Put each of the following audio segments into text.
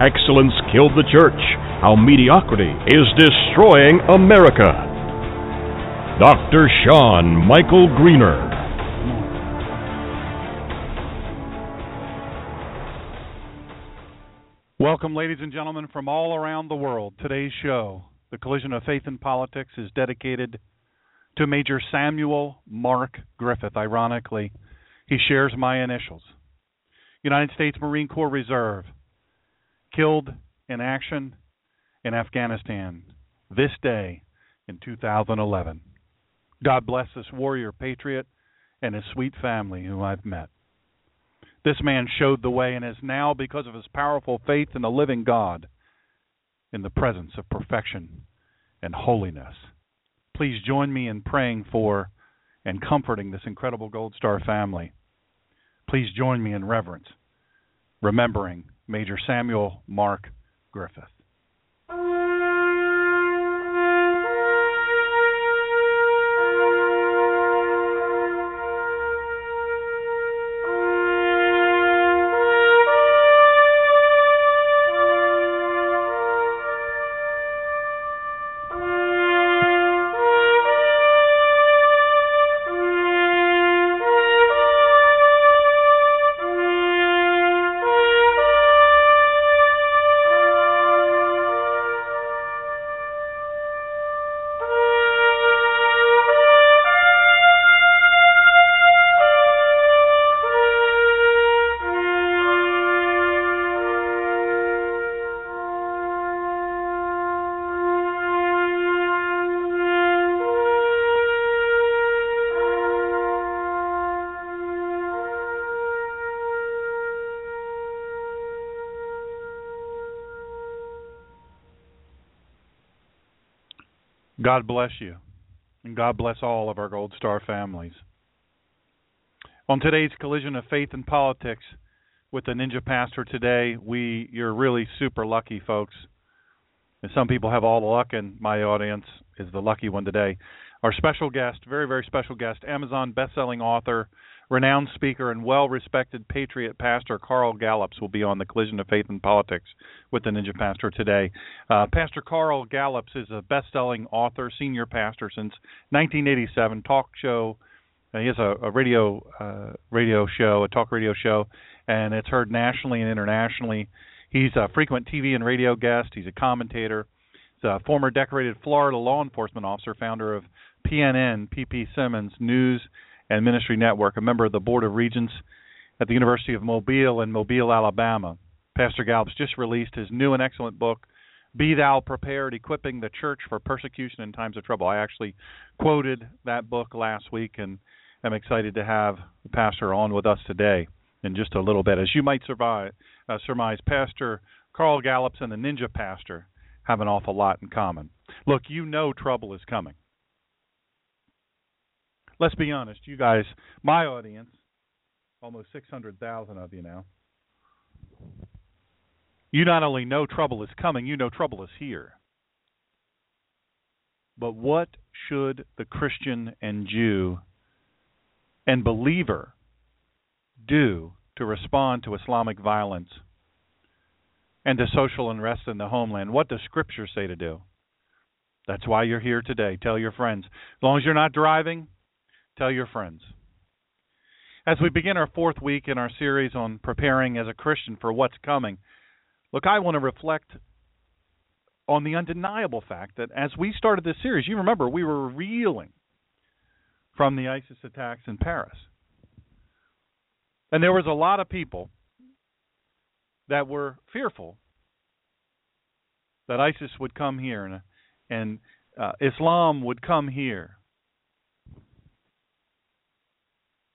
Excellence Killed the Church How Mediocrity is Destroying America. Dr. Sean Michael Greener. Welcome, ladies and gentlemen, from all around the world. Today's show, The Collision of Faith and Politics, is dedicated to Major Samuel Mark Griffith. Ironically, he shares my initials. United States Marine Corps Reserve, killed in action in Afghanistan this day in 2011. God bless this warrior patriot and his sweet family whom I've met. This man showed the way and is now, because of his powerful faith in the living God, in the presence of perfection and holiness. Please join me in praying for and comforting this incredible Gold Star family. Please join me in reverence, remembering Major Samuel Mark Griffith. God bless you, and God bless all of our Gold Star families. On today's collision of faith and politics with the Ninja Pastor today, we you're really super lucky, folks. And some people have all the luck, and my audience is the lucky one today. Our special guest, very very special guest, Amazon best-selling author, renowned speaker, and well-respected patriot pastor Carl Gallups will be on the collision of faith and politics with the Ninja Pastor today. Uh, pastor Carl Gallups is a best-selling author, senior pastor since 1987, talk show. Uh, he has a, a radio uh, radio show, a talk radio show, and it's heard nationally and internationally. He's a frequent TV and radio guest. He's a commentator. He's a former decorated Florida law enforcement officer, founder of PNN, PP Simmons News and Ministry Network, a member of the Board of Regents at the University of Mobile in Mobile, Alabama. Pastor Gallups just released his new and excellent book, Be Thou Prepared Equipping the Church for Persecution in Times of Trouble. I actually quoted that book last week and am excited to have the pastor on with us today in just a little bit. As you might survive, uh, surmise, Pastor Carl Gallups and the Ninja Pastor have an awful lot in common. Look, you know trouble is coming let's be honest, you guys, my audience, almost 600,000 of you now, you not only know trouble is coming, you know trouble is here. But what should the Christian and Jew and believer do to respond to Islamic violence and to social unrest in the homeland? What does Scripture say to do? That's why you're here today. Tell your friends. As long as you're not driving, tell your friends. As we begin our fourth week in our series on preparing as a Christian for what's coming, look, I want to reflect on the undeniable fact that as we started this series, you remember we were reeling from the ISIS attacks in Paris. And there was a lot of people that were fearful that ISIS would come here and and uh, Islam would come here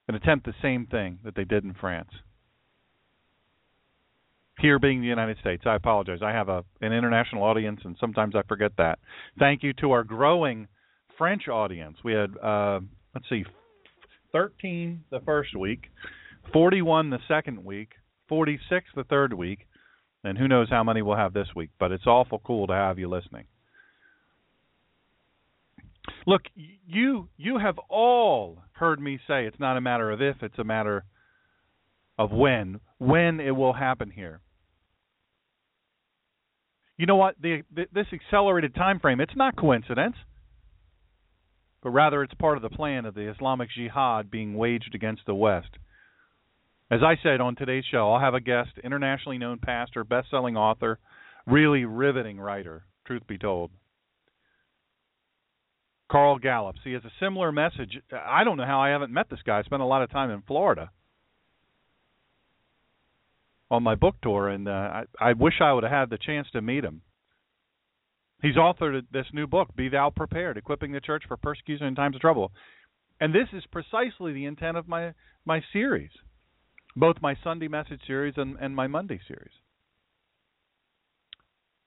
and attempt the same thing that they did in France. Here being the United States, I apologize. I have a an international audience, and sometimes I forget that. Thank you to our growing French audience. We had uh, let's see, 13 the first week, 41 the second week, 46 the third week, and who knows how many we'll have this week. But it's awful cool to have you listening. Look, you you have all heard me say it's not a matter of if, it's a matter of when, when it will happen here. You know what? The, this accelerated time frame, it's not coincidence, but rather it's part of the plan of the Islamic Jihad being waged against the West. As I said on today's show, I'll have a guest, internationally known pastor, best-selling author, really riveting writer, truth be told. Carl Gallups. He has a similar message. I don't know how I haven't met this guy. I spent a lot of time in Florida on my book tour, and uh, I, I wish I would have had the chance to meet him. He's authored this new book, Be Thou Prepared, Equipping the Church for Persecution in Times of Trouble. And this is precisely the intent of my, my series, both my Sunday message series and, and my Monday series.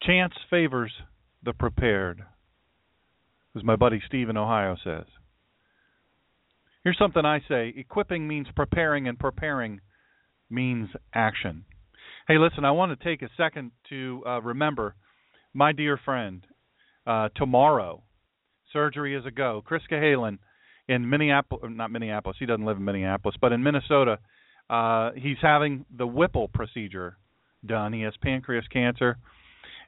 Chance favors the prepared as my buddy Steve in Ohio says. Here's something I say equipping means preparing, and preparing means action. Hey, listen, I want to take a second to uh, remember my dear friend uh, tomorrow. Surgery is a go. Chris Cahalan in Minneapolis, not Minneapolis, he doesn't live in Minneapolis, but in Minnesota, uh, he's having the Whipple procedure done. He has pancreas cancer,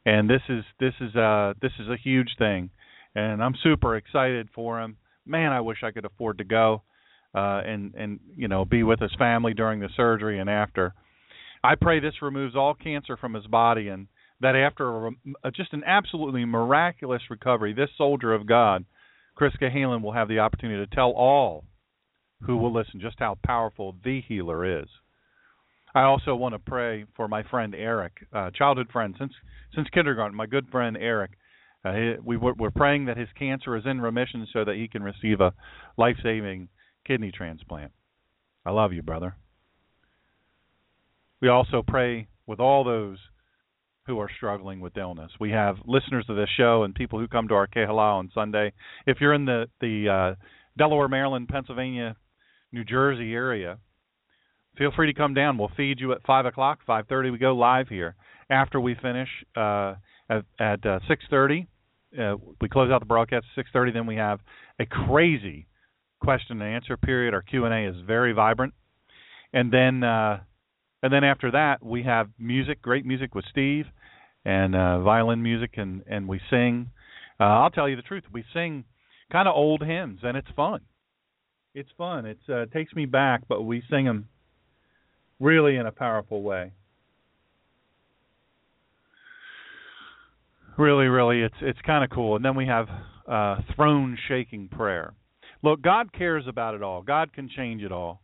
and this is this is uh this is a huge thing and I'm super excited for him. Man, I wish I could afford to go uh, and and you know be with his family during the surgery and after. I pray this removes all cancer from his body and that after a, a, just an absolutely miraculous recovery, this soldier of God, Chris Cahalan, will have the opportunity to tell all who will listen just how powerful the healer is. I also want to pray for my friend Eric, uh, childhood friend since since kindergarten, my good friend Eric. Uh, we, we're praying that his cancer is in remission so that he can receive a life saving kidney transplant. I love you, brother. We also pray with all those who are struggling with illness. We have listeners of this show and people who come to our Kehala on Sunday. If you're in the the uh, Delaware, Maryland, Pennsylvania, New Jersey area, feel free to come down. We'll feed you at five o'clock, five thirty. We go live here after we finish uh, at, at uh, six thirty uh, we close out the broadcast at 6:30. Then we have a crazy question and answer period. Our Q and A is very vibrant, and then uh, and then after that we have music, great music with Steve, and uh, violin music, and and we sing. Uh, I'll tell you the truth, we sing kind of old hymns, and it's fun. It's fun. It's uh, it takes me back, but we sing them really in a powerful way. really, really, it's it's kind of cool. And then we have uh, throne shaking prayer. Look, God cares about it all. God can change it all.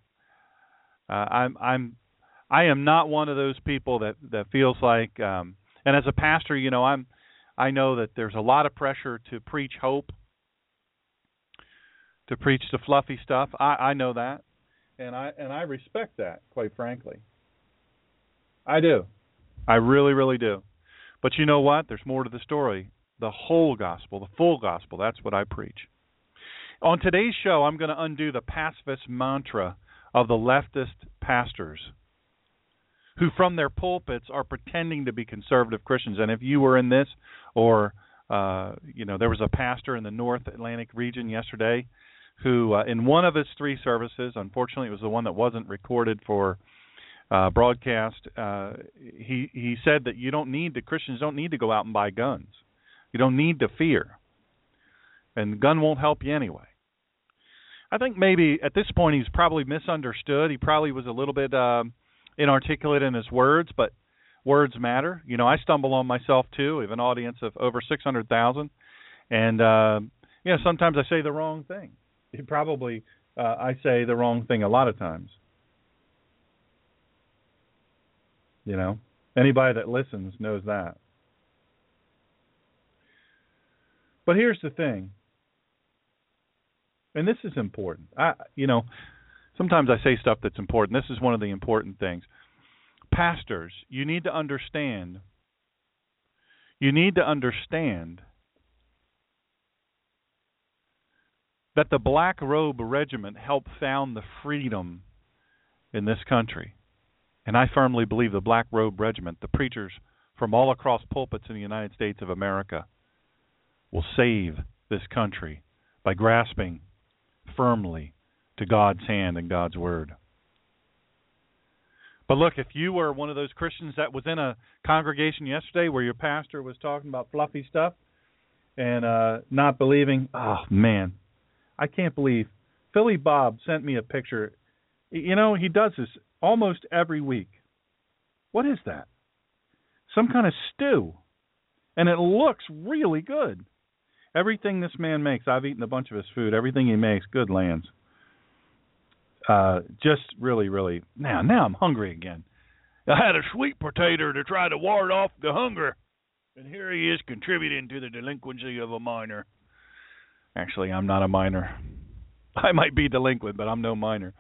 Uh, I'm I'm I am not one of those people that that feels like. Um, and as a pastor, you know, I'm I know that there's a lot of pressure to preach hope, to preach the fluffy stuff. I I know that, and I and I respect that, quite frankly. I do. I really, really do. But you know what? There's more to the story. The whole gospel, the full gospel. That's what I preach. On today's show, I'm going to undo the pacifist mantra of the leftist pastors who, from their pulpits, are pretending to be conservative Christians. And if you were in this or Uh, you know, there was a pastor in the North Atlantic region yesterday who, uh, in one of his three services, unfortunately, it was the one that wasn't recorded for uh, broadcast. Uh, he he said that you don't need the Christians don't need to go out and buy guns. You don't need to fear, and the gun won't help you anyway. I think maybe at this point he's probably misunderstood. He probably was a little bit um, inarticulate in his words, but words matter. You know, I stumble on myself too. We have an audience of over 600,000, and uh, you know sometimes I say the wrong thing. Probably uh, I say the wrong thing a lot of times. You know, anybody that listens knows that. But here's the thing and this is important. I, you know, sometimes I say stuff that's important. This is one of the important things. Pastors, you need to understand. You need to understand that the Black Robe Regiment helped found the freedom in this country. And I firmly believe the Black Robe Regiment, the preachers from all across pulpits in the United States of America, will save this country by grasping firmly to God's hand and God's word. But look, if you were one of those Christians that was in a congregation yesterday where your pastor was talking about fluffy stuff and uh not believing, oh man, I can't believe Philly Bob sent me a picture. You know, he does this almost every week. What is that? Some kind of stew. And it looks really good. Everything this man makes, I've eaten a bunch of his food. Everything he makes, good lands. Uh, just really, really. Now, now I'm hungry again. I had a sweet potato to try to ward off the hunger, and here he is contributing to the delinquency of a minor. Actually, I'm not a minor. I might be delinquent, but I'm no minor.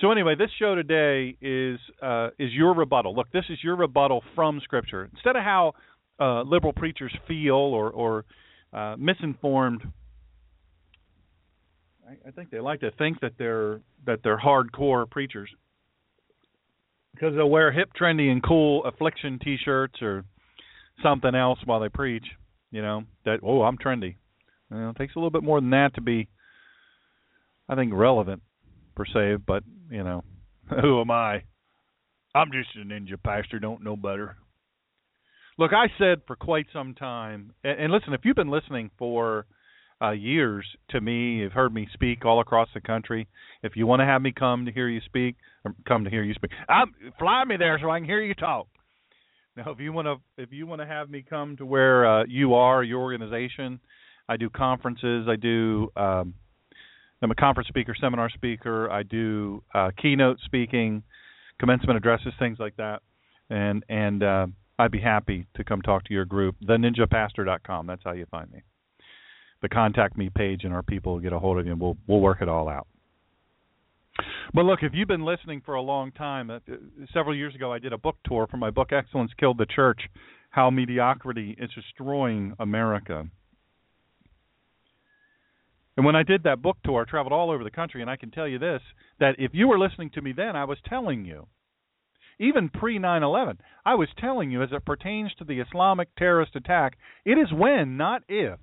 So anyway, this show today is uh, is your rebuttal. Look, this is your rebuttal from Scripture. Instead of how uh, liberal preachers feel or or uh, misinformed. I, I think they like to think that they're that they're hardcore preachers because they'll wear hip, trendy, and cool affliction T-shirts or something else while they preach. You know that oh I'm trendy. You know, it takes a little bit more than that to be, I think, relevant per se. But you know, who am I? I'm just a ninja pastor. Don't know better. Look, I said for quite some time, and, listen, if you've been listening for uh, years to me, you've heard me speak all across the country. If you want to have me come to hear you speak, or come to hear you speak, I'm, fly me there so I can hear you talk. Now, if you want to, if you want to have me come to where uh, you are, your organization, I do conferences. I do. Um, I'm a conference speaker, seminar speaker. I do uh, keynote speaking, commencement addresses, things like that, and and uh, I'd be happy to come talk to your group. TheNinjaPastor.com. That's how you find me. The contact me page and our people will get a hold of you, and we'll we'll work it all out. But look, if you've been listening for a long time, uh, several years ago I did a book tour for my book Excellence Killed the Church: How Mediocrity is Destroying America. And when I did that book tour, I traveled all over the country, and I can tell you this: that if you were listening to me then, I was telling you even pre 9 11. I was telling you, as it pertains to the Islamic terrorist attack, it is when, not if.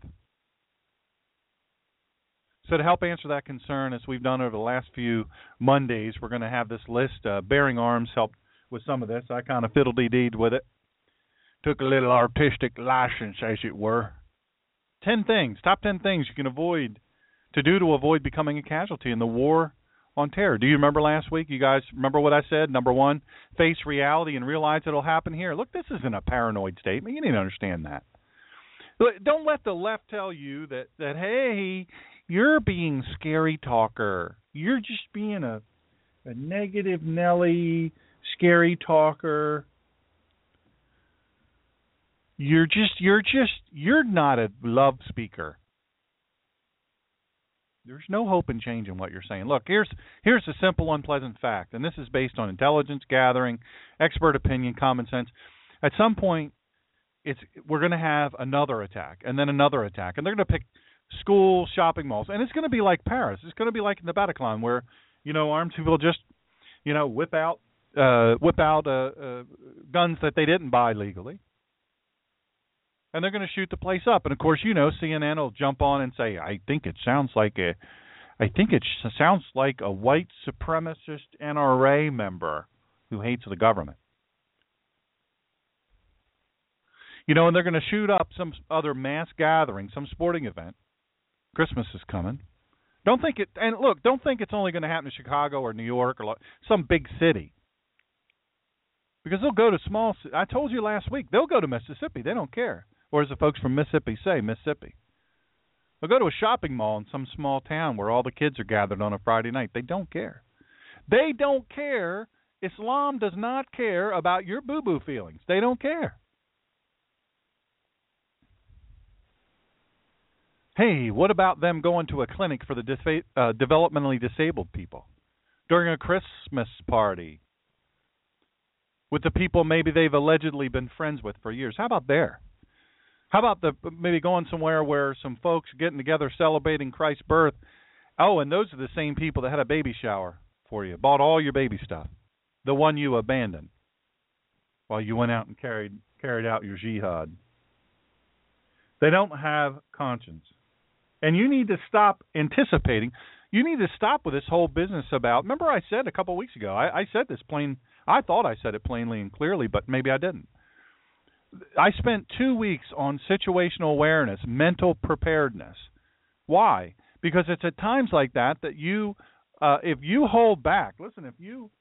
So, to help answer that concern, as we've done over the last few Mondays, we're going to have this list. Uh, Bearing Arms helped with some of this. I kind of fiddle deed with it. Took a little artistic license, as it were. Ten things, top ten things you can avoid to do to avoid becoming a casualty in the war on terror. Do you remember last week? You guys remember what I said? Number one, face reality and realize it'll happen here. Look, this isn't a paranoid statement. You need to understand that. Don't let the left tell you that that hey, you're being scary talker. You're just being a a negative Nelly scary talker. You're just you're just you're not a love speaker. There's no hope in changing what you're saying. Look, here's here's a simple unpleasant fact, and this is based on intelligence gathering, expert opinion, common sense. At some point, it's we're going to have another attack, and then another attack, and they're going to pick schools, shopping malls, and it's going to be like Paris. It's going to be like in the Bataclan, where you know armed people just you know whip out uh, whip out uh, uh, guns that they didn't buy legally. And they're going to shoot the place up. And of course, you know, CNN will jump on and say, "I think it sounds like a, I think it sounds like a white supremacist NRA member who hates the government." You know, and they're going to shoot up some other mass gathering, some sporting event. Christmas is coming. Don't think it. And look, don't think it's only going to happen in Chicago or New York or some big city. Because they'll go to small. I told you last week they'll go to Mississippi. They don't care. Or as the folks from Mississippi say, Mississippi. They'll go to a shopping mall in some small town where all the kids are gathered on a Friday night. They don't care. They don't care. Islam does not care about your boo boo feelings. They don't care. Hey, what about them going to a clinic for the uh, developmentally disabled people during a Christmas party with the people maybe they've allegedly been friends with for years? How about there? How about the maybe going somewhere where some folks getting together celebrating Christ's birth? Oh, and those are the same people that had a baby shower for you, bought all your baby stuff, the one you abandoned while you went out and carried carried out your jihad. They don't have conscience. And you need to stop anticipating. You need to stop with this whole business about. Remember, I said a couple of weeks ago. I, I said this plain. I thought I said it plainly and clearly, but maybe I didn't. I spent two weeks on situational awareness, mental preparedness. Why? Because it's at times like that that you, uh, if you hold back. Listen, if you,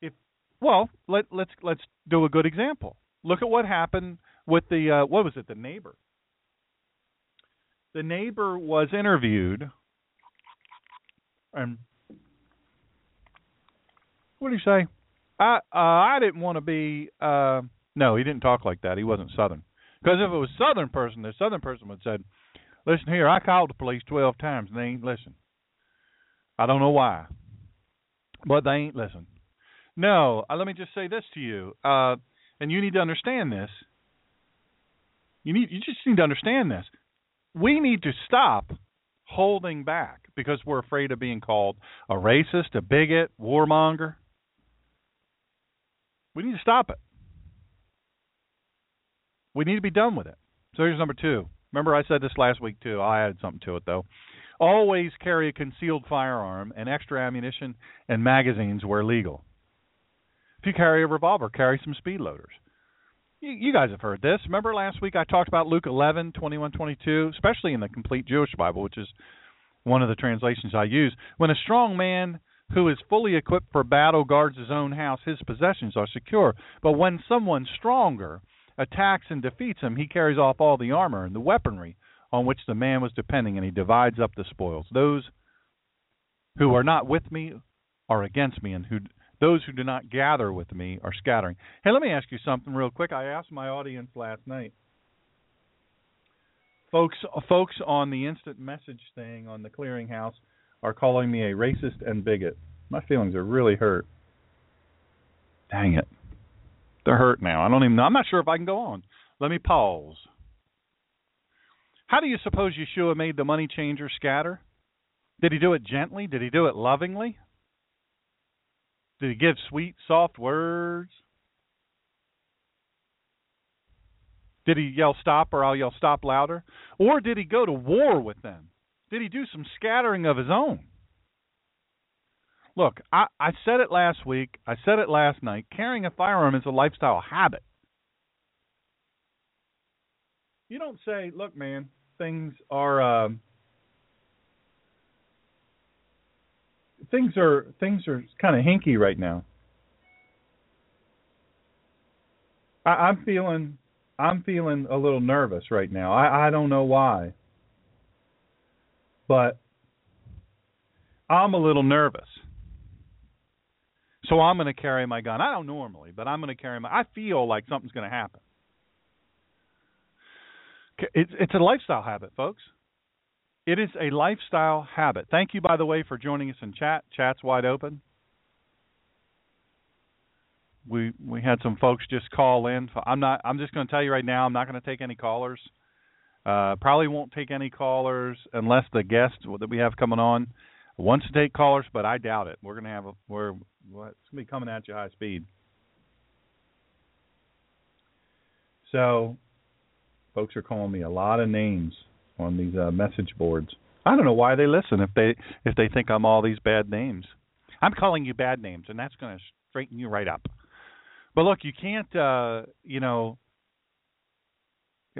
if well, let let's let's do a good example. Look at what happened with the uh, what was it? The neighbor the neighbor was interviewed, and what did he say? I uh, I didn't want to be. No, he didn't talk like that. He wasn't Southern. Because if it was Southern person, the Southern person would have said, "Listen here, I called the police twelve times and they ain't listen. I don't know why, but they ain't listen." No, uh, let me just say this to you, uh, and you need to understand this. You need you just need to understand this we need to stop holding back because we're afraid of being called a racist, a bigot, warmonger. We need to stop it. We need to be done with it. So here's number two. Remember, I said this last week too. I added something to it though. Always carry a concealed firearm and extra ammunition and magazines where legal. If you carry a revolver, carry some speed loaders you, you guys have heard this. Remember last week I talked about Luke 11, 21, 22, especially in the complete Jewish Bible, which is one of the translations I use. When a strong man who is fully equipped for battle guards his own house, his possessions are secure. But when someone stronger attacks and defeats him, he carries off all the armor and the weaponry on which the man was depending, and he divides up the spoils. Those who are not with me are against me, and who those who do not gather with me are scattering. Hey, let me ask you something real quick. I asked my audience last night. Folks folks on the instant message thing on the clearinghouse are calling me a racist and bigot. My feelings are really hurt. Dang it. They're hurt now. I don't even know. I'm not sure if I can go on. Let me pause. How do you suppose Yeshua made the money changer scatter? Did he do it gently? Did he do it lovingly? Did he give sweet, soft words? Did he yell stop or I'll yell stop louder? Or did he go to war with them? Did he do some scattering of his own? Look, I, I said it last week. I said it last night. Carrying a firearm is a lifestyle habit. You don't say, look, man, things are. Um, things are things are kind of hinky right now. I, I'm feeling I'm feeling a little nervous right now. I, I don't know why. But I'm a little nervous. So I'm going to carry my gun. I don't normally, but I'm going to carry my I feel like something's going to happen. It's it's a lifestyle habit, folks. It is a lifestyle habit. Thank you, by the way, for joining us in chat. Chat's wide open. We we had some folks just call in. I'm not. I'm just going to tell you right now. I'm not going to take any callers. Uh, probably won't take any callers unless the guest that we have coming on wants to take callers, but I doubt it. We're going to have a we're it's going to be coming at you high speed. So Folks are calling me a lot of names on these uh, message boards. I don't know why they listen if they if they think I'm all these bad names. I'm calling you bad names, and that's going to straighten you right up. But look, you can't, uh, you know,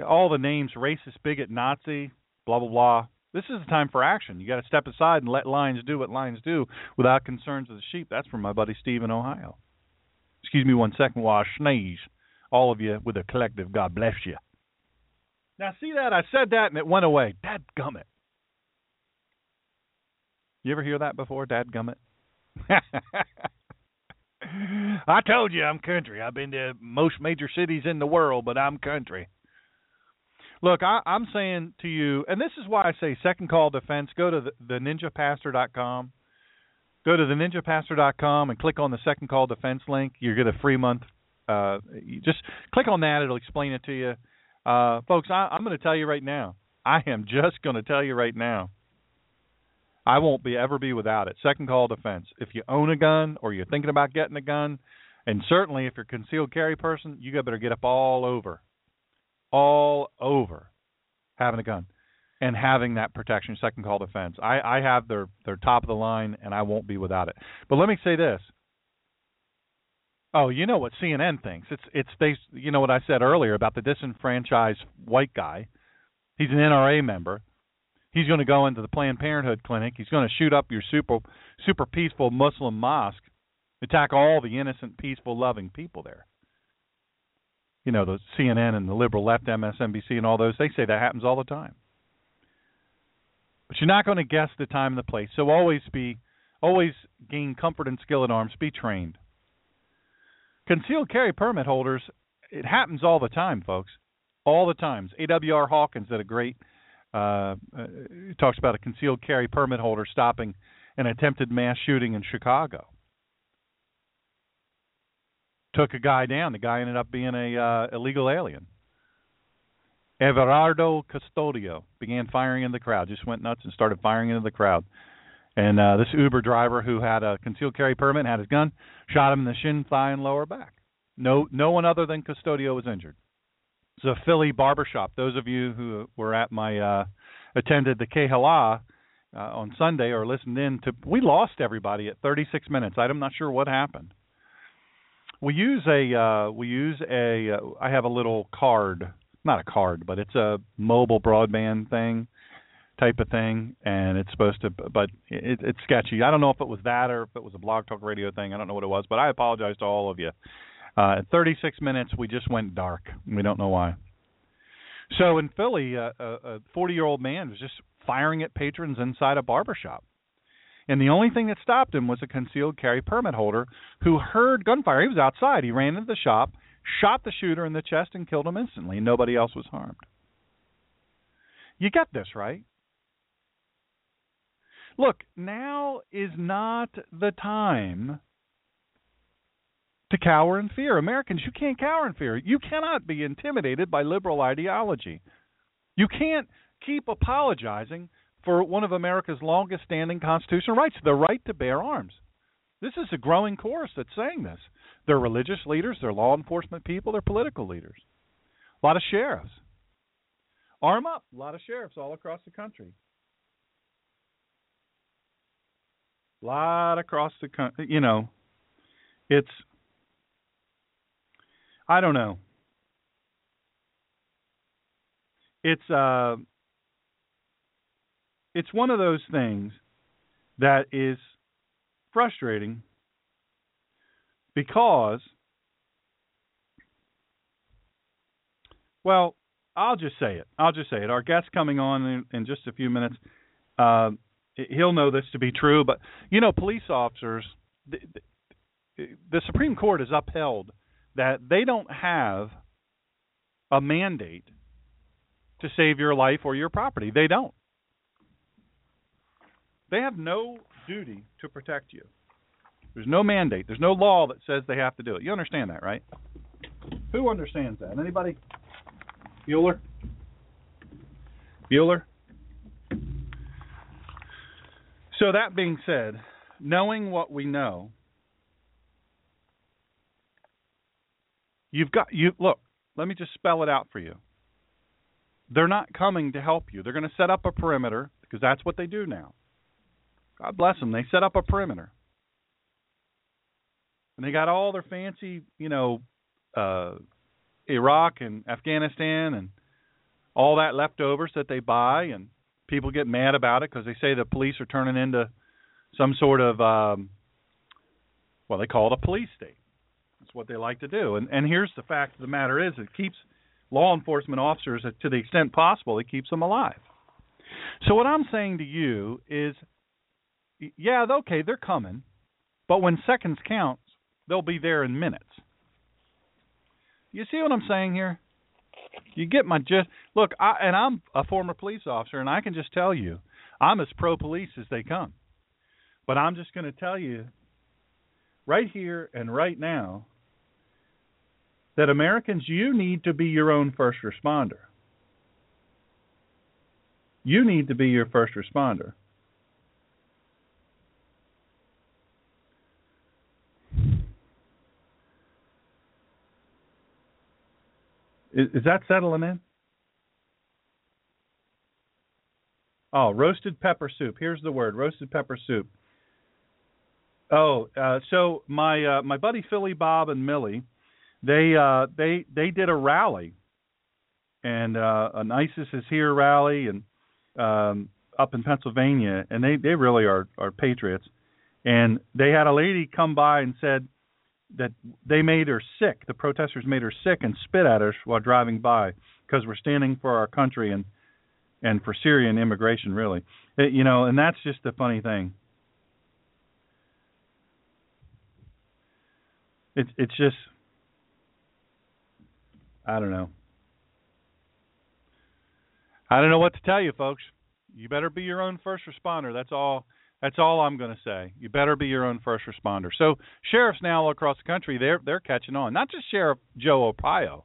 all the names racist, bigot, Nazi, blah blah blah. This is the time for action. You got to step aside and let lions do what lions do without concerns of the sheep. That's from my buddy Steve in Ohio. Excuse me one second while I sneeze. All of you with a collective God bless you. Now see that I said that and it went away. Dad gummit. You ever hear that before, Dad gummit? I told you I'm country. I've been to most major cities in the world, but I'm country. Look, I, I'm saying to you, and this is why I say second call defense. Go to the, the ninjapastor.com. Go to the ninjapastor.com and click on the second call defense link. You get a free month. Uh, just click on that; it'll explain it to you, uh, folks. I, I'm going to tell you right now. I am just going to tell you right now. I won't be ever be without it. Second call defense. If you own a gun or you're thinking about getting a gun, and certainly if you're a concealed carry person, you got better get up all over all over having a gun and having that protection, second call defense. I, I have their their top of the line, and I won't be without it. But let me say this. Oh, you know what CNN thinks? It's it's they. You know what I said earlier about the disenfranchised white guy. He's an NRA member. He's going to go into the Planned Parenthood clinic. He's going to shoot up your super super peaceful Muslim mosque, attack all the innocent, peaceful, loving people there you know, the CNN and the liberal left, MSNBC, and all those, they say that happens all the time. But you're not going to guess the time and the place. So always be, always gain comfort and skill at arms. Be trained. Concealed carry permit holders, it happens all the time, folks. All the times. AWR Hawkins did a great, uh, uh, talks about a concealed carry permit holder stopping an attempted mass shooting in Chicago took a guy down. The guy ended up being a uh, illegal alien. Everardo Custodio began firing in the crowd. Just went nuts and started firing into the crowd. And uh, this Uber driver who had a concealed carry permit, and had his gun, shot him in the shin, thigh, and lower back. No, no one other than Custodio was injured. It's a Philly barbershop. Those of you who were at my uh, attended the Kehala uh, on Sunday or listened in to, we lost everybody at 36 minutes. I'm not sure what happened we use a uh, we use a uh, I have a little card, not a card, but it's a mobile broadband thing type of thing, and it's supposed to, but it, it's sketchy. I don't know if it was that or if it was a blog talk radio thing. I don't know what it was, but I apologize to all of you. Uh, at 36 minutes, we just went dark. We don't know why. So in Philly, uh, a 40 year old man was just firing at patrons inside a barber shop. And the only thing that stopped him was a concealed carry permit holder who heard gunfire. He was outside. He ran into the shop, shot the shooter in the chest, and killed him instantly. Nobody else was harmed. You get this, right? Look, now is not the time to cower in fear. Americans, you can't cower in fear. You cannot be intimidated by liberal ideology. You can't keep apologizing for one of America's longest standing constitutional rights, the right to bear arms. This is a growing chorus that's saying this. They're religious leaders, they're law enforcement people, they're political leaders. A lot of sheriffs. Arm up, a lot of sheriffs all across the country. A lot across the country. You know, it's, I don't know. It's, uh, it's one of those things that is frustrating because well i'll just say it. I'll just say it. Our guest coming on in, in just a few minutes uh, he'll know this to be true but you know police officers the, the supreme court has upheld that they don't have a mandate to save your life or your property. They don't they have no duty to protect you. There's no mandate. There's no law that says they have to do it. You understand that, right? Who understands that? Anybody? Bueller? Bueller? So that being said, knowing what we know, you've got you look, let me just spell it out for you. they're not coming to help you. They're going to set up a perimeter because that's what they do now. God bless them. They set up a perimeter. And they got all their fancy, you know, uh Iraq and Afghanistan and all that leftovers that they buy and people get mad about it because they say the police are turning into some sort of um well, they call it a police state. That's what they like to do. And and here's the fact of the matter is it keeps law enforcement officers to the extent possible it keeps them alive. So what I'm saying to you is yeah, okay, they're coming, but when seconds count, they'll be there in minutes. You see what I'm saying here? You get my gist. Look, I, and I'm a former police officer, and I can just tell you, I'm as pro police as they come. But I'm just going to tell you, right here and right now, that Americans, you need to be your own first responder. You need to be your first responder. Is, is that settling in? Oh, roasted pepper soup. Here's the word: roasted pepper soup. Oh, uh, so my uh, my buddy Philly Bob and Millie, they uh, they they did a rally, and uh, an ISIS is here rally, and um, up in Pennsylvania, and they they really are are patriots, and they had a lady come by and said, that they made her sick. The protesters made her sick and spit at us while driving by because we're standing for our country and and for Syrian immigration, really. It, you know, and that's just the funny thing. It's it's just I don't know. I don't know what to tell you, folks. You better be your own first responder. That's all that's all I'm going to say. You better be your own first responder. So sheriffs now all across the country they're they're catching on. Not just Sheriff Joe Arpaio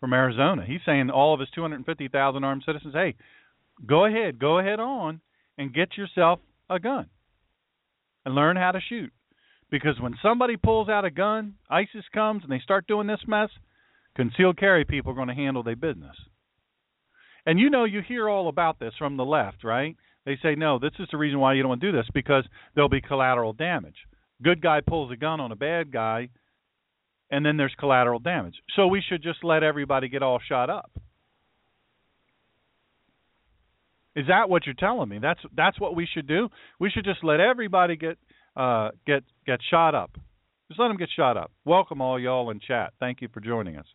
from Arizona. He's saying all of his 250,000 armed citizens, hey, go ahead, go ahead on and get yourself a gun and learn how to shoot. Because when somebody pulls out a gun, ISIS comes and they start doing this mess, concealed carry people are going to handle their business. And you know, you hear all about this from the left, right? They say, no, this is the reason why you don't want to do this because there'll be collateral damage. Good guy pulls a gun on a bad guy, and then there's collateral damage. So we should just let everybody get all shot up. Is that what you're telling me? That's that's what we should do. We should just let everybody get uh, get get shot up. Just let them get shot up. Welcome all y'all in chat. Thank you for joining us.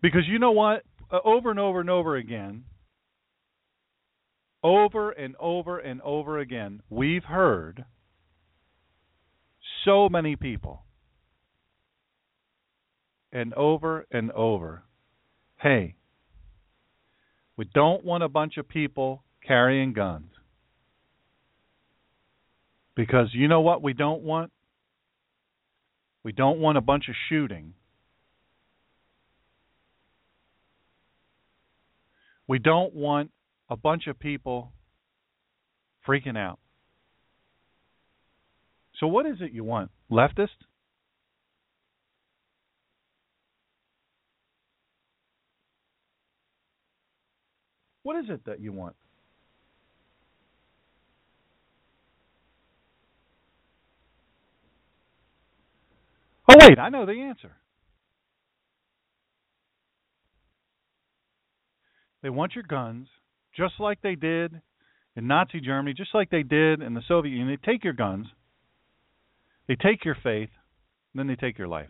Because you know what? Uh, over and over and over again, over and over and over again, we've heard so many people, and over and over, hey, we don't want a bunch of people carrying guns. Because you know what we don't want? We don't want a bunch of shooting We don't want a bunch of people freaking out. So, what is it you want? Leftist? What is it that you want? Oh, wait, I know the answer. They want your guns, just like they did in Nazi Germany, just like they did in the Soviet Union. They take your guns, they take your faith, then they take your life.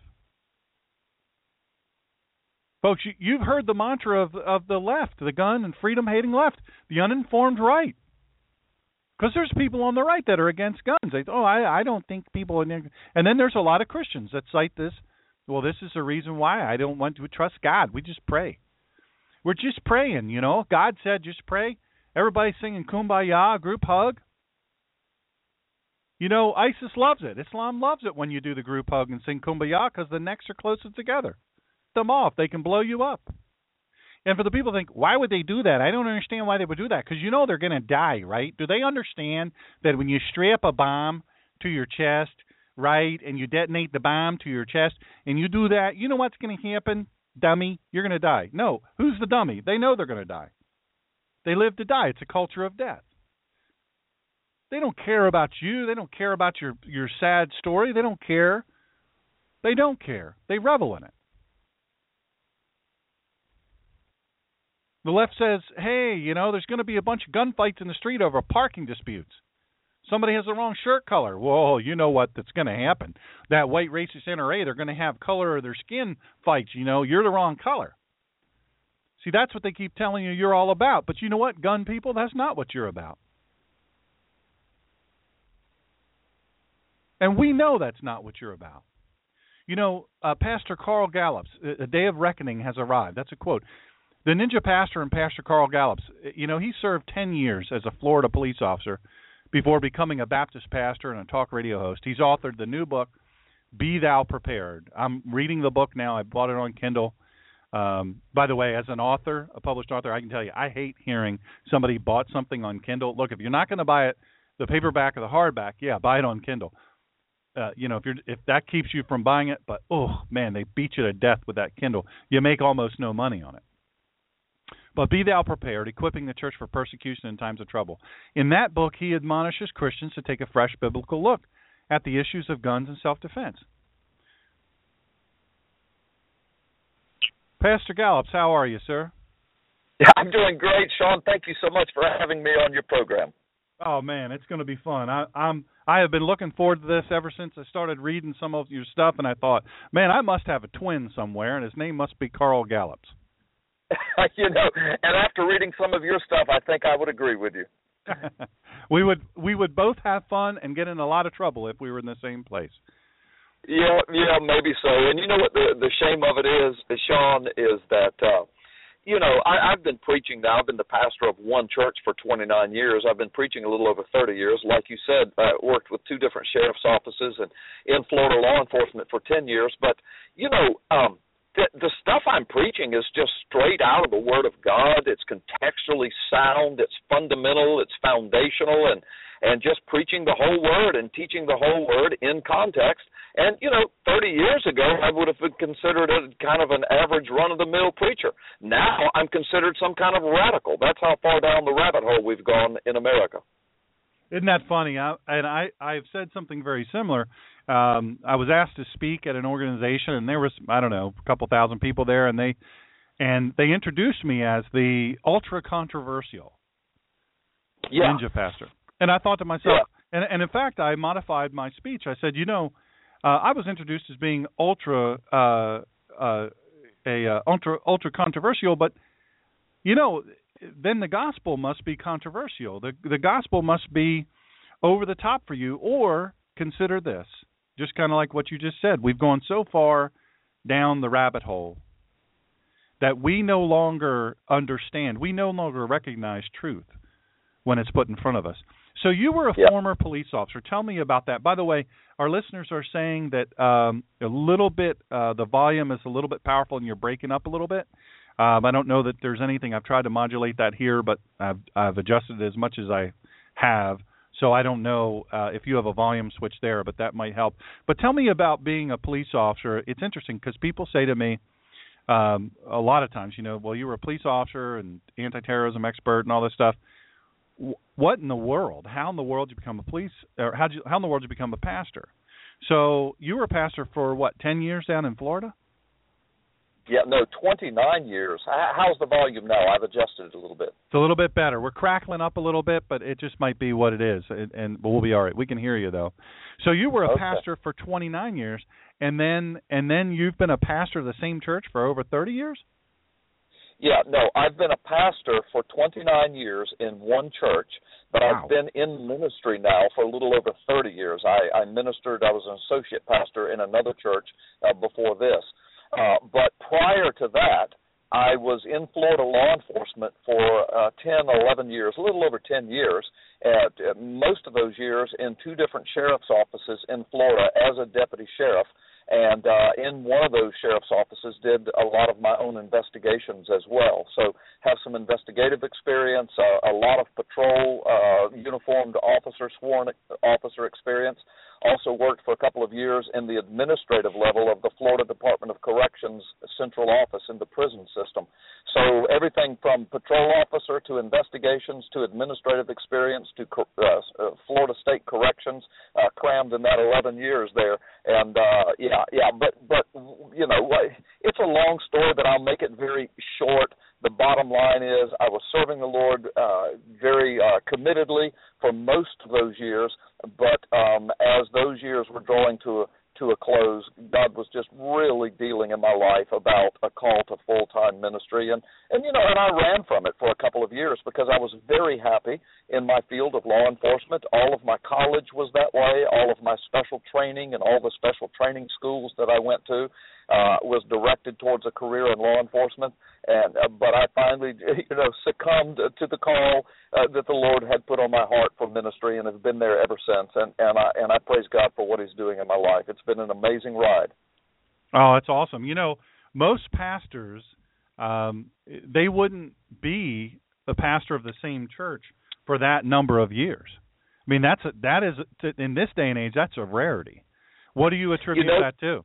Folks, you, have heard the mantra of of the left, the gun and freedom hating left, the uninformed right. Because there's people on the right that are against guns. They oh, I I don't think people and then there's a lot of Christians that cite this. Well, this is the reason why I don't want to trust God. We just pray. We're just praying, you know. God said just pray. Everybody singing kumbaya, group hug. You know, ISIS loves it. Islam loves it when you do the group hug and sing kumbaya because the necks are closer together. Them off, they can blow you up. And for the people think, why would they do that? I don't understand why they would do that because you know they're going to die, right? Do they understand that when you strap a bomb to your chest, right, and you detonate the bomb to your chest, and you do that, you know what's going to happen, dummy? You're going to die. No, who's the dummy? They know they're going to die. They live to die. It's a culture of death. They don't care about you. They don't care about your your sad story. They don't care. They don't care. They revel in it. The left says, "Hey, you know, there's going to be a bunch of gunfights in the street over parking disputes. Somebody has the wrong shirt color. Well, you know what that's going to happen. That white racist NRA, they're going to have color of their skin fights. You know, you're the wrong color. See, that's what they keep telling you you're all about. But you know what, gun people, that's not what you're about. And we know that's not what you're about. You know, uh, Pastor Carl Gallups, a day of reckoning has arrived. That's a quote. The ninja pastor and Pastor Carl Gallups, you know, he served 10 years as a Florida police officer before becoming a Baptist pastor and a talk radio host. He's authored the new book, Be Thou Prepared. I'm reading the book now. I bought it on Kindle. Um, by the way, as an author, a published author, I can tell you I hate hearing somebody bought something on Kindle. Look, if you're not going to buy it, the paperback or the hardback, yeah, buy it on Kindle. Uh, you know, if you're if that keeps you from buying it, but oh man, they beat you to death with that Kindle. You make almost no money on it. But be thou prepared, equipping the church for persecution in times of trouble. In that book, he admonishes Christians to take a fresh biblical look at the issues of guns and self defense. Pastor Gallups, how are you, sir? Yeah, I'm doing great, Sean. Thank you so much for having me on your program. Oh man, it's going to be fun. I, I'm I have been looking forward to this ever since I started reading some of your stuff, and I thought, man, I must have a twin somewhere, and his name must be Carl Gallups. you know, and after reading some of your stuff, I think I would agree with you. we would we would both have fun and get in a lot of trouble if we were in the same place. Yeah, yeah, maybe so. And you know what the the shame of it is, Sean, is that uh you know, I, I've been preaching now. I've been the pastor of one church for 29 years. I've been preaching a little over 30 years. Like you said, I worked with two different sheriff's offices and in Florida law enforcement for 10 years. But, you know, um, the, the stuff I'm preaching is just straight out of the Word of God. It's contextually sound. It's fundamental. It's foundational, and and just preaching the whole Word and teaching the whole Word in context. And you know, 30 years ago, I would have been considered a kind of an average run-of-the-mill preacher. Now, I'm considered some kind of radical. That's how far down the rabbit hole we've gone in America. Isn't that funny? I, and I I've said something very similar um I was asked to speak at an organization and there was I don't know a couple thousand people there and they and they introduced me as the ultra controversial yeah. ninja pastor. And I thought to myself yeah. and and in fact I modified my speech. I said, "You know, uh I was introduced as being ultra uh uh a uh, ultra ultra controversial, but you know, then the gospel must be controversial. The the gospel must be over the top for you or consider this just kind of like what you just said. We've gone so far down the rabbit hole that we no longer understand, we no longer recognize truth when it's put in front of us. So you were a yeah. former police officer. Tell me about that. By the way, our listeners are saying that um, a little bit uh, the volume is a little bit powerful and you're breaking up a little bit. Um, I don't know that there's anything. I've tried to modulate that here, but I've, I've adjusted it as much as I have. So I don't know uh, if you have a volume switch there, but that might help. But tell me about being a police officer. It's interesting because people say to me um, a lot of times, you know, well, you were a police officer and anti-terrorism expert and all this stuff. What in the world? How in the world did you become a police? Or how did you, how in the world did you become a pastor? So you were a pastor for what? Ten years down in Florida. Yeah, no, 29 years. How's the volume now? I've adjusted it a little bit. It's a little bit better. We're crackling up a little bit, but it just might be what it is, and, and we'll be all right. We can hear you though. So you were a okay. pastor for 29 years, and then and then you've been a pastor of the same church for over 30 years. Yeah, no, I've been a pastor for 29 years in one church, but wow. I've been in ministry now for a little over 30 years. I, I ministered. I was an associate pastor in another church uh, before this. Uh, but prior to that, I was in Florida law enforcement for uh, 10, 11 years, a little over 10 years. At, uh, most of those years in two different sheriff's offices in Florida as a deputy sheriff. And uh, in one of those sheriff's offices, did a lot of my own investigations as well. So have some investigative experience, uh, a lot of patrol, uh, uniformed officer, sworn officer experience, Also worked for a couple of years in the administrative level of the Florida Department of Corrections Central Office in the prison system. So everything from patrol officer to investigations to administrative experience to uh, uh, Florida State Corrections, uh, crammed in that 11 years there. And uh, yeah, yeah, but but you know, it's a long story, but I'll make it very short. The bottom line is, I was serving the Lord uh, very uh, committedly for most of those years, but um, as those years were drawing to a to a close, God was just really dealing in my life about a call to full time ministry, and and you know, and I ran from it for a couple of years because I was very happy in my field of law enforcement. All of my college was that way. All of my special training and all the special training schools that I went to uh, was directed towards a career in law enforcement. And uh, but I finally, you know, succumbed to the call uh, that the Lord had put on my heart for ministry, and have been there ever since. And and I and I praise God for what He's doing in my life. It's been an amazing ride. Oh, that's awesome. You know, most pastors, um, they wouldn't be the pastor of the same church for that number of years. I mean, that's a, that is in this day and age, that's a rarity. What do you attribute you know, that to?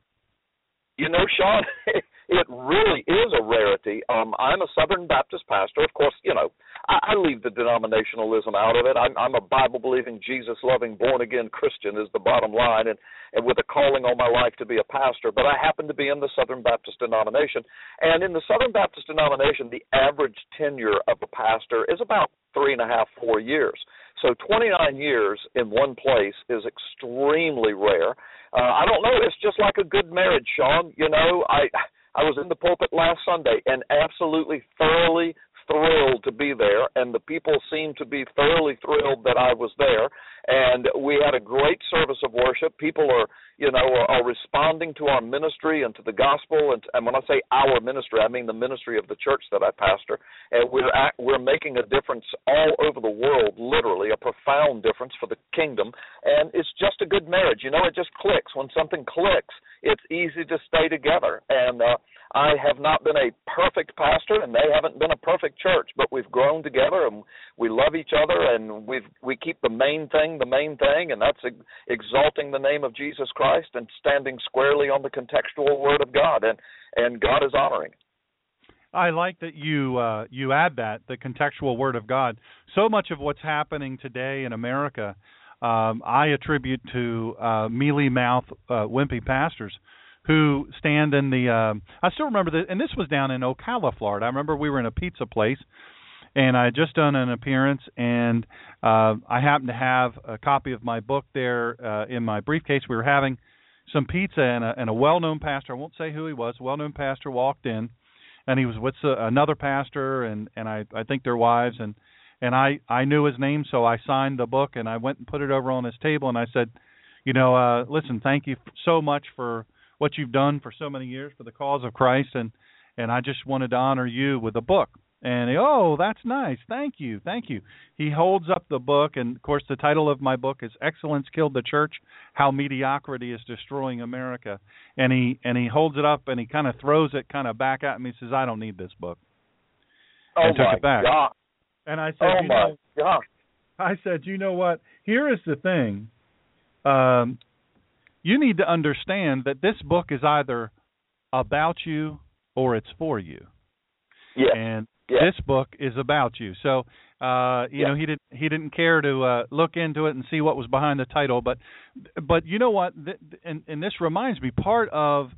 You know, Sean, it really is a rarity. Um, I'm a Southern Baptist pastor. Of course, you know, I, I leave the denominationalism out of it. I'm, I'm a Bible believing, Jesus loving, born again Christian is the bottom line, and and with a calling on my life to be a pastor. But I happen to be in the Southern Baptist denomination, and in the Southern Baptist denomination, the average tenure of a pastor is about three and a half, four years. So 29 years in one place is extremely rare. Uh, I don't know. It's just like a good marriage, Sean. You know, I I was in the pulpit last Sunday and absolutely thoroughly thrilled to be there, and the people seemed to be thoroughly thrilled that I was there. And we had a great service of worship. People are, you know, are, are responding to our ministry and to the gospel. And, and when I say our ministry, I mean the ministry of the church that I pastor. And we're at, we're making a difference all over the world, literally a profound difference for the kingdom. And it's just a good marriage. You know, it just clicks. When something clicks, it's easy to stay together. And uh, I have not been a perfect pastor, and they haven't been a perfect church, but we've grown together and we love each other, and we we keep the main thing the main thing, and that's exalting the name of Jesus Christ and standing squarely on the contextual Word of God, and and God is honoring. I like that you uh, you add that the contextual Word of God. So much of what's happening today in America, um, I attribute to uh, mealy mouth, uh, wimpy pastors who stand in the. Uh, I still remember that, and this was down in Ocala, Florida. I remember we were in a pizza place, and I had just done an appearance, and uh, I happened to have a copy of my book there uh, in my briefcase. We were having some pizza, and a, and a well-known pastor. I won't say who he was. A well-known pastor walked in, and he was with another pastor, and and I I think their wives, and and I I knew his name, so I signed the book, and I went and put it over on his table, and I said, you know, uh, listen, thank you so much for what you've done for so many years for the cause of Christ, and and I just wanted to honor you with a book. And he, oh, that's nice. Thank you, thank you. He holds up the book, and of course, the title of my book is "Excellence Killed the Church: How Mediocrity is Destroying America." And he and he holds it up, and he kind of throws it kind of back at me. He says, "I don't need this book." Oh and took my it back. God! And I said, Oh you my know, God! I said, you know what? Here is the thing. Um, you need to understand that this book is either about you or it's for you. Yeah. And Yeah. this book is about you. So, uh, you Yeah. know, he didn't he didn't care to uh, look into it and see what was behind the title, but but you know what? Th- and and this reminds me, part of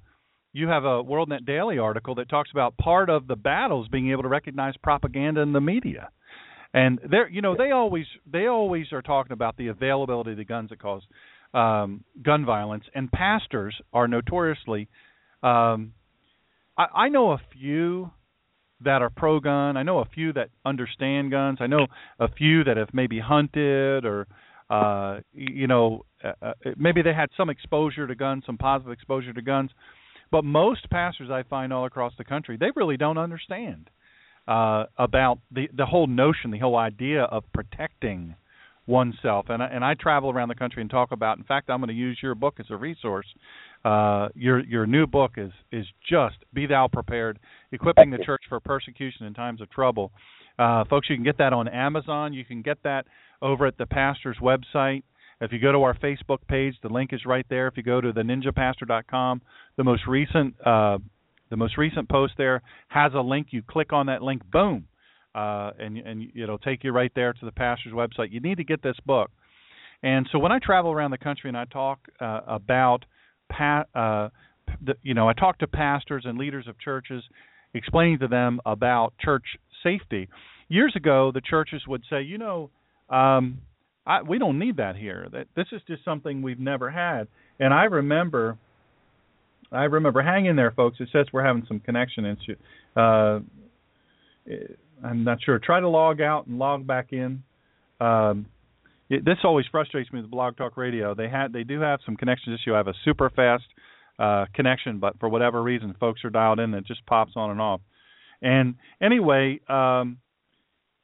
you have a WorldNet Daily article that talks about part of the battles being able to recognize propaganda in the media. And they're you know they always they always are talking about the availability of the guns that cause um, gun violence, and pastors are notoriously. Um, I, I know a few that are pro gun. I know a few that understand guns. I know a few that have maybe hunted or uh you know uh, uh, maybe they had some exposure to guns, some positive exposure to guns. But most pastors I find all across the country, they really don't understand uh about the the whole notion, the whole idea of protecting oneself. And I, and I travel around the country and talk about. In fact, I'm going to use your book as a resource. Uh, your your new book is is just be thou prepared, equipping the church for persecution in times of trouble. Uh, folks, you can get that on Amazon. You can get that over at the pastor's website. If you go to our Facebook page, the link is right there. If you go to the ninjapastor.com, the most recent uh, the most recent post there has a link. You click on that link, boom, uh, and and it'll take you right there to the pastor's website. You need to get this book. And so when I travel around the country and I talk uh, about, pa- uh, the, you know, I talk to pastors and leaders of churches, explaining to them about church safety. Years ago, the churches would say, you know, um, I, we don't need that here. That this is just something we've never had. And I remember, I remember, hang in there, folks. It says we're having some connection issue. Uh, I'm not sure. Try to log out and log back in. Um, it, this always frustrates me with Blog Talk Radio. They had they do have some connection issue. I have a super fast uh, connection, but for whatever reason, folks are dialed in and it just pops on and off. And anyway, um,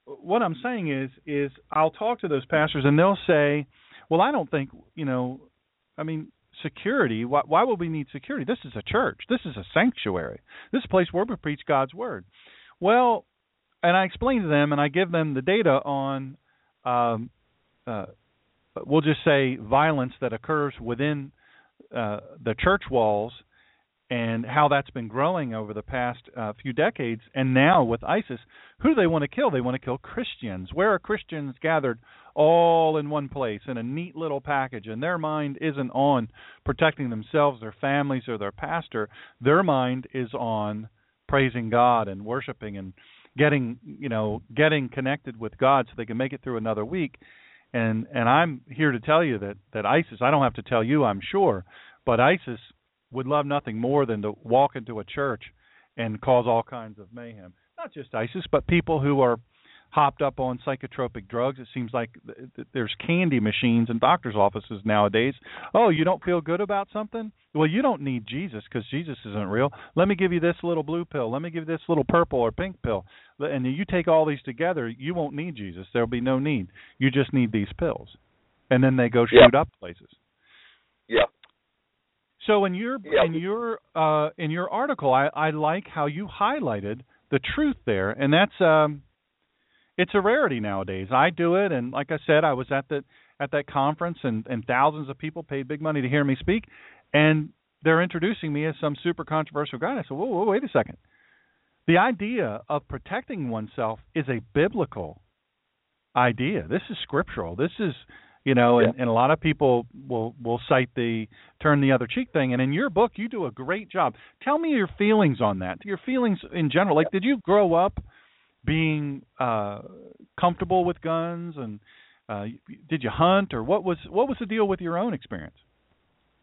what I'm saying is is I'll talk to those pastors and they'll say, "Well, I don't think you know. I mean, security. Why, why would we need security? This is a church. This is a sanctuary. This is a place where we preach God's word." Well, and I explain to them and I give them the data on um, uh, we'll just say violence that occurs within uh, the church walls and how that's been growing over the past uh, few decades. And now with ISIS, who do they want to kill? They want to kill Christians. Where are Christians gathered all in one place in a neat little package? And their mind isn't on protecting themselves, their families, or their pastor. Their mind is on praising God and worshiping and getting, you know, getting connected with God so they can make it through another week. And and I'm here to tell you that that ISIS I don't have to tell you I'm sure but ISIS would love nothing more than to walk into a church and cause all kinds of mayhem. Not just ISIS but people who are hopped up on psychotropic drugs. It seems like th- th- there's candy machines in doctors' offices nowadays. Oh, you don't feel good about something? Well, you don't need Jesus because Jesus isn't real. Let me give you this little blue pill. Let me give you this little purple or pink pill. And you take all these together, you won't need Jesus. There'll be no need. You just need these pills. And then they go shoot yeah. up places. Yeah. So in your yeah. in your uh, in your article, I, I like how you highlighted the truth there, and that's um, it's a rarity nowadays. I do it, and like I said, I was at the at that conference, and and thousands of people paid big money to hear me speak, and they're introducing me as some super controversial guy. And I said, whoa, whoa, wait a second. The idea of protecting oneself is a biblical idea. This is scriptural. This is you know, and, yeah. and a lot of people will will cite the turn the other cheek thing. And in your book, you do a great job. Tell me your feelings on that. Your feelings in general. Like, did you grow up being uh comfortable with guns and uh did you hunt or what was what was the deal with your own experience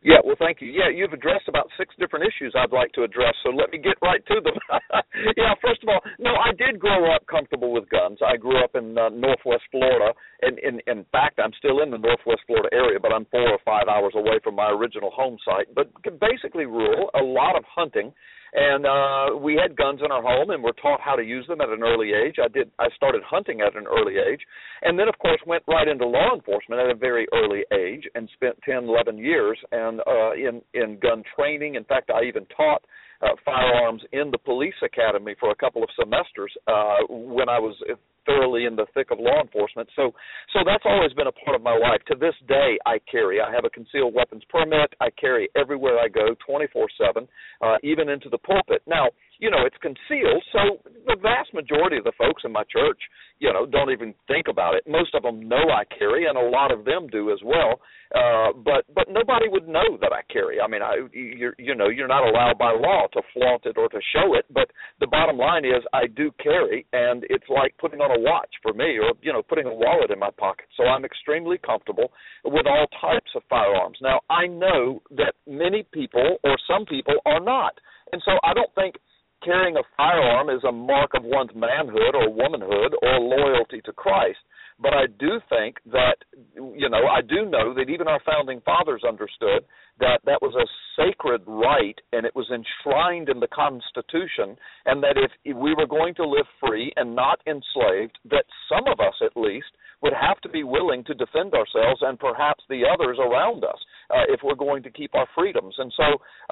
yeah, well, thank you. Yeah, you've addressed about six different issues I'd like to address, so let me get right to them. yeah, first of all, no, I did grow up comfortable with guns. I grew up in uh, Northwest Florida, and in in fact, I'm still in the Northwest Florida area, but I'm four or five hours away from my original home site. But basically, rural, a lot of hunting and uh we had guns in our home and were taught how to use them at an early age. I did i started hunting at an early age. And then of course went right into law enforcement at a very early age and spent ten eleven years and uh in in gun training. In fact i even taught uh, firearms in the police academy for a couple of semesters uh when i was thoroughly in the thick of law enforcement. So so that's always been a part of my life. To this day I carry. I have a concealed weapons permit. I carry everywhere I go 24/7, uh even into the pulpit. Now, you know, it's concealed, so the vast majority of the folks in my church, you know, don't even think about it. Most of them know I carry and a lot of them do as well. Uh but but nobody would know that I carry. I mean, I you're you know, you're not allowed by law to flaunt it or to show it, but the bottom line is I do carry and it's like putting on a watch for me or you know putting a wallet in my pocket so i'm extremely comfortable with all types of firearms now i know that many people or some people are not and so i don't think carrying a firearm is a mark of one's manhood or womanhood or loyalty to christ. But I do think that, you know, I do know that even our founding fathers understood that that was a sacred right and it was enshrined in the Constitution, and that if we were going to live free and not enslaved, that some of us at least would have to be willing to defend ourselves and perhaps the others around us uh, if we're going to keep our freedoms. And so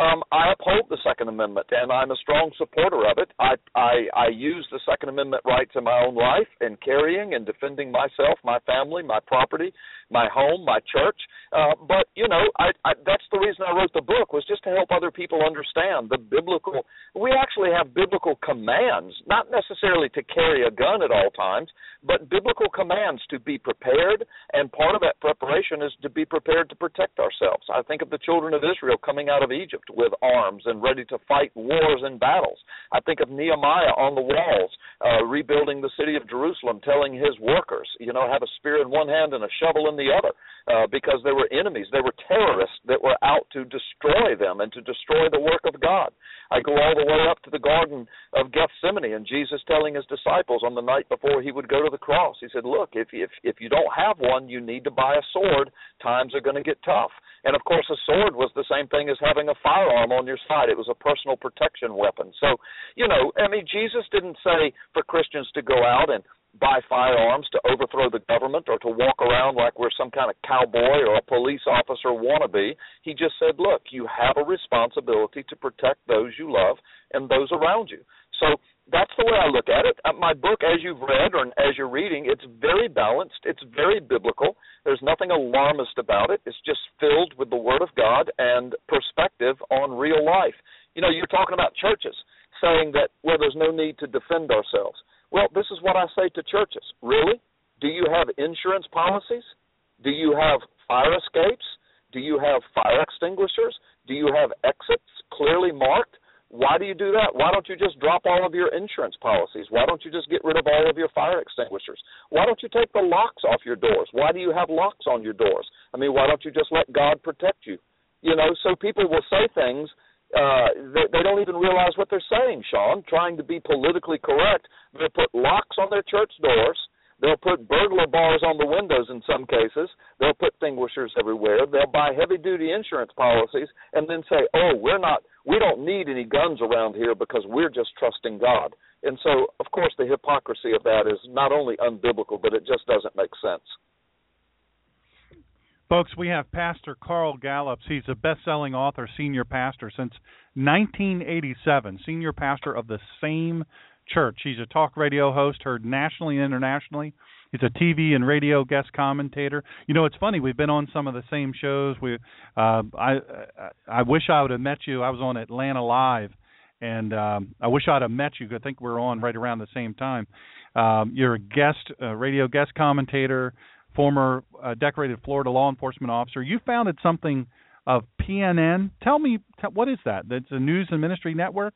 um, I uphold the Second Amendment, and I'm a strong supporter of it. I, I, I use the Second Amendment rights in my own life in carrying and defending myself, my family, my property, my home, my church. Uh, but you know, I, I, that's the reason I wrote the book was just to help other people understand the biblical. We have biblical commands, not necessarily to carry a gun at all times, but biblical commands to be prepared. And part of that preparation is to be prepared to protect ourselves. I think of the children of Israel coming out of Egypt with arms and ready to fight wars and battles. I think of Nehemiah on the walls, uh, rebuilding the city of Jerusalem, telling his workers, you know, have a spear in one hand and a shovel in the other uh, because there were enemies, there were terrorists that were out to destroy them and to destroy the work of God. I go all the way up to the Garden of Gethsemane and Jesus telling his disciples on the night before he would go to the cross, he said, "Look, if if if you don't have one, you need to buy a sword. Times are going to get tough." And of course, a sword was the same thing as having a firearm on your side. It was a personal protection weapon. So, you know, I mean, Jesus didn't say for Christians to go out and buy firearms to overthrow the government or to walk around like we're some kind of cowboy or a police officer wannabe. He just said, look, you have a responsibility to protect those you love and those around you. So that's the way I look at it. Uh, my book, as you've read or as you're reading, it's very balanced. It's very biblical. There's nothing alarmist about it. It's just filled with the Word of God and perspective on real life. You know, you're talking about churches saying that, well, there's no need to defend ourselves. Well, this is what I say to churches. Really? Do you have insurance policies? Do you have fire escapes? Do you have fire extinguishers? Do you have exits clearly marked? Why do you do that? Why don't you just drop all of your insurance policies? Why don't you just get rid of all of your fire extinguishers? Why don't you take the locks off your doors? Why do you have locks on your doors? I mean, why don't you just let God protect you? You know, so people will say things uh, they, they don't even realize what they're saying, Sean, trying to be politically correct. They'll put locks on their church doors. They'll put burglar bars on the windows in some cases. They'll put extinguishers everywhere. They'll buy heavy duty insurance policies and then say, "Oh, we're not we don't need any guns around here because we're just trusting God." And so, of course, the hypocrisy of that is not only unbiblical, but it just doesn't make sense. Folks, we have Pastor Carl Gallups. He's a best selling author, senior pastor since 1987, senior pastor of the same church. He's a talk radio host, heard nationally and internationally. He's a TV and radio guest commentator. You know, it's funny. We've been on some of the same shows. We, uh, I, I wish I would have met you. I was on Atlanta Live, and um, I wish I'd have met you. I think we're on right around the same time. Um, you're a guest, uh, radio guest commentator former uh, decorated Florida law enforcement officer. You founded something of PNN. Tell me, t- what is that? That's a news and ministry network?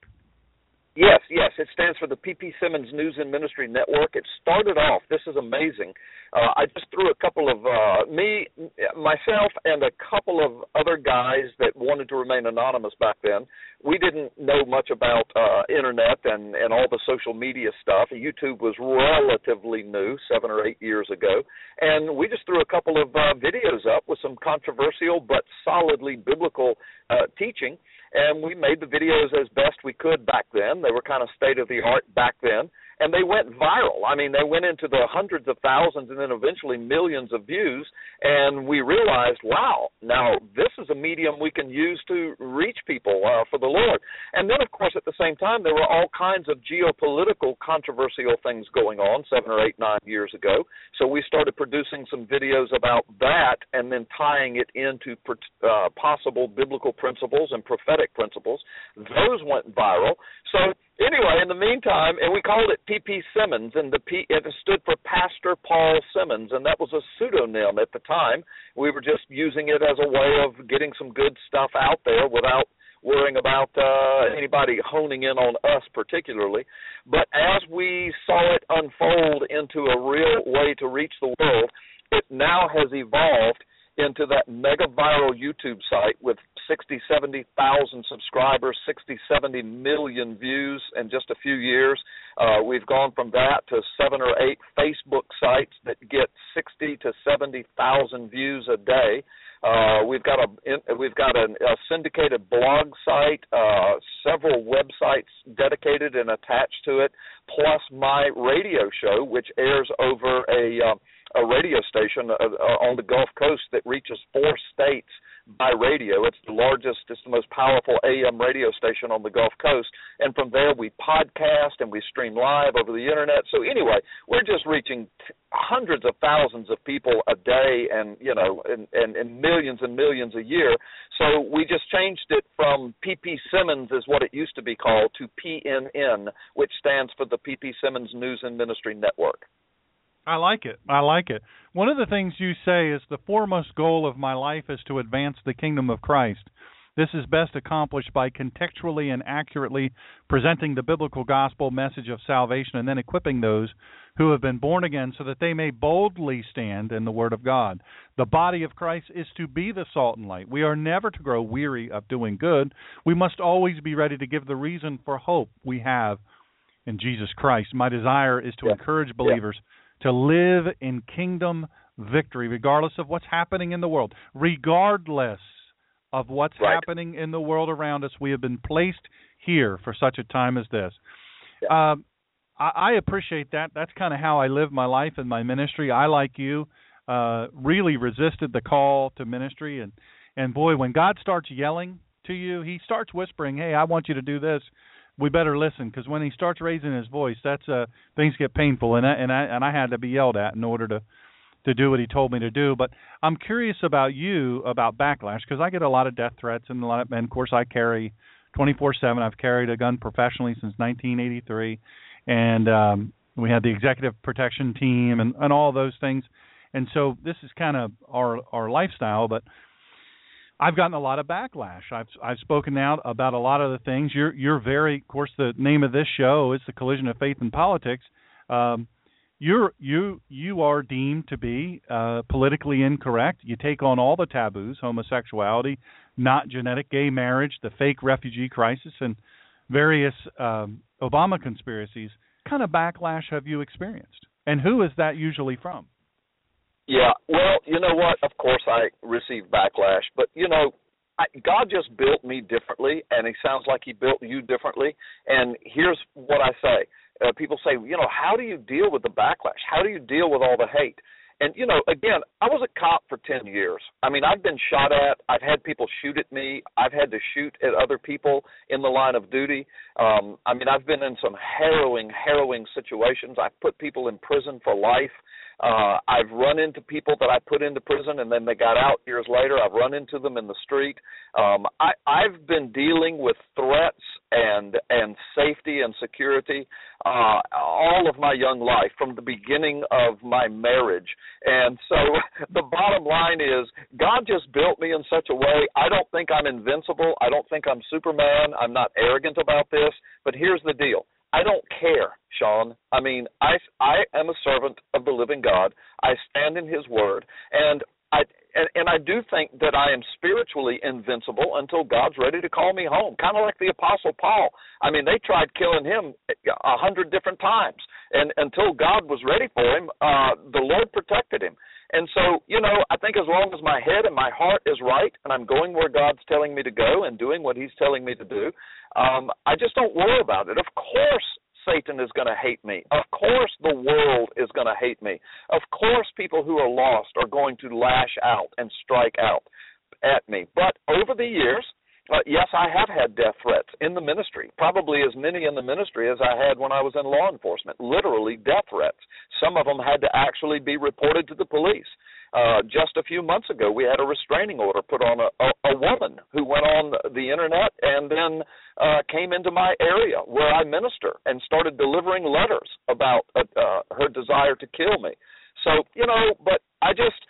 Yes, yes. It stands for the PP Simmons News and Ministry Network. It started off, this is amazing. Uh, I just threw a couple of, uh, me, myself, and a couple of other guys that wanted to remain anonymous back then. We didn't know much about uh, internet and, and all the social media stuff. YouTube was relatively new, seven or eight years ago. And we just threw a couple of uh, videos up with some controversial but solidly biblical uh, teaching and we made the videos as best we could back then. They were kind of state of the art back then and they went viral. I mean, they went into the hundreds of thousands and then eventually millions of views. And we realized, wow, now this is a medium we can use to reach people uh, for the Lord. And then, of course, at the same time, there were all kinds of geopolitical controversial things going on seven or eight, nine years ago. So we started producing some videos about that and then tying it into uh, possible biblical principles and prophetic principles. Those went viral. So anyway, in the meantime, and we called it P.P. Simmons, and the P it stood for Pastor Paul Simmons, and that was a pseudonym at the time. We were just using it as a way of getting some good stuff out there without worrying about uh, anybody honing in on us particularly. But as we saw it unfold into a real way to reach the world, it now has evolved into that mega viral YouTube site with 60, 70,000 subscribers, 60, 70 million views in just a few years. Uh, we've gone from that to seven or eight Facebook sites that get 60 to 70,000 views a day. Uh, we've got a we've got a, a syndicated blog site, uh, several websites dedicated and attached to it, plus my radio show, which airs over a uh, a radio station uh, uh, on the Gulf Coast that reaches four states by radio. It's the largest, it's the most powerful AM radio station on the Gulf Coast. And from there, we podcast and we stream live over the internet. So anyway, we're just reaching hundreds of thousands of people a day, and you know, and, and, and millions and millions a year. So we just changed it from PP Simmons, is what it used to be called, to PNN, which stands for the PP Simmons News and Ministry Network. I like it. I like it. One of the things you say is the foremost goal of my life is to advance the kingdom of Christ. This is best accomplished by contextually and accurately presenting the biblical gospel message of salvation and then equipping those who have been born again so that they may boldly stand in the Word of God. The body of Christ is to be the salt and light. We are never to grow weary of doing good. We must always be ready to give the reason for hope we have in Jesus Christ. My desire is to yeah. encourage believers. Yeah to live in kingdom victory, regardless of what's happening in the world, regardless of what's right. happening in the world around us. We have been placed here for such a time as this. Yeah. Um, I, I appreciate that. That's kind of how I live my life and my ministry. I, like you, uh, really resisted the call to ministry, and and boy, when God starts yelling to you, He starts whispering, "Hey, I want you to do this." We better listen because when he starts raising his voice, that's uh things get painful, and I, and I and I had to be yelled at in order to to do what he told me to do. But I'm curious about you about backlash because I get a lot of death threats and a lot of, and of course I carry 24/7. I've carried a gun professionally since 1983, and um, we had the executive protection team and and all those things. And so this is kind of our our lifestyle, but I've gotten a lot of backlash. I've I've spoken out about a lot of the things. You're you're very, of course, the name of this show is the collision of faith and politics. Um, you're you you are deemed to be uh, politically incorrect. You take on all the taboos: homosexuality, not genetic gay marriage, the fake refugee crisis, and various um, Obama conspiracies. What kind of backlash have you experienced, and who is that usually from? Yeah, well, you know what? Of course, I received backlash, but you know, I, God just built me differently, and He sounds like He built you differently. And here's what I say: uh, people say, you know, how do you deal with the backlash? How do you deal with all the hate? And you know, again, I was a cop for 10 years. I mean, I've been shot at. I've had people shoot at me. I've had to shoot at other people in the line of duty. Um, I mean, I've been in some harrowing, harrowing situations. I've put people in prison for life. Uh, I've run into people that I put into prison and then they got out years later. I've run into them in the street. Um, I, I've been dealing with threats and and safety and security uh, all of my young life from the beginning of my marriage. And so the bottom line is God just built me in such a way. I don't think I'm invincible. I don't think I'm Superman. I'm not arrogant about this. But here's the deal. I don't care, Sean. I mean, I I am a servant of the living God. I stand in His word, and I and, and I do think that I am spiritually invincible until God's ready to call me home. Kind of like the Apostle Paul. I mean, they tried killing him a hundred different times, and until God was ready for him, uh, the Lord protected him. And so, you know, I think as long as my head and my heart is right, and I'm going where God's telling me to go and doing what He's telling me to do, um, I just don't worry about it. Of course, Satan is going to hate me. Of course, the world is going to hate me. Of course, people who are lost are going to lash out and strike out at me. But over the years, uh, yes, I have had death threats in the ministry, probably as many in the ministry as I had when I was in law enforcement. Literally death threats. Some of them had to actually be reported to the police. Uh, just a few months ago, we had a restraining order put on a, a, a woman who went on the internet and then uh, came into my area where I minister and started delivering letters about uh, uh, her desire to kill me. So, you know, but I just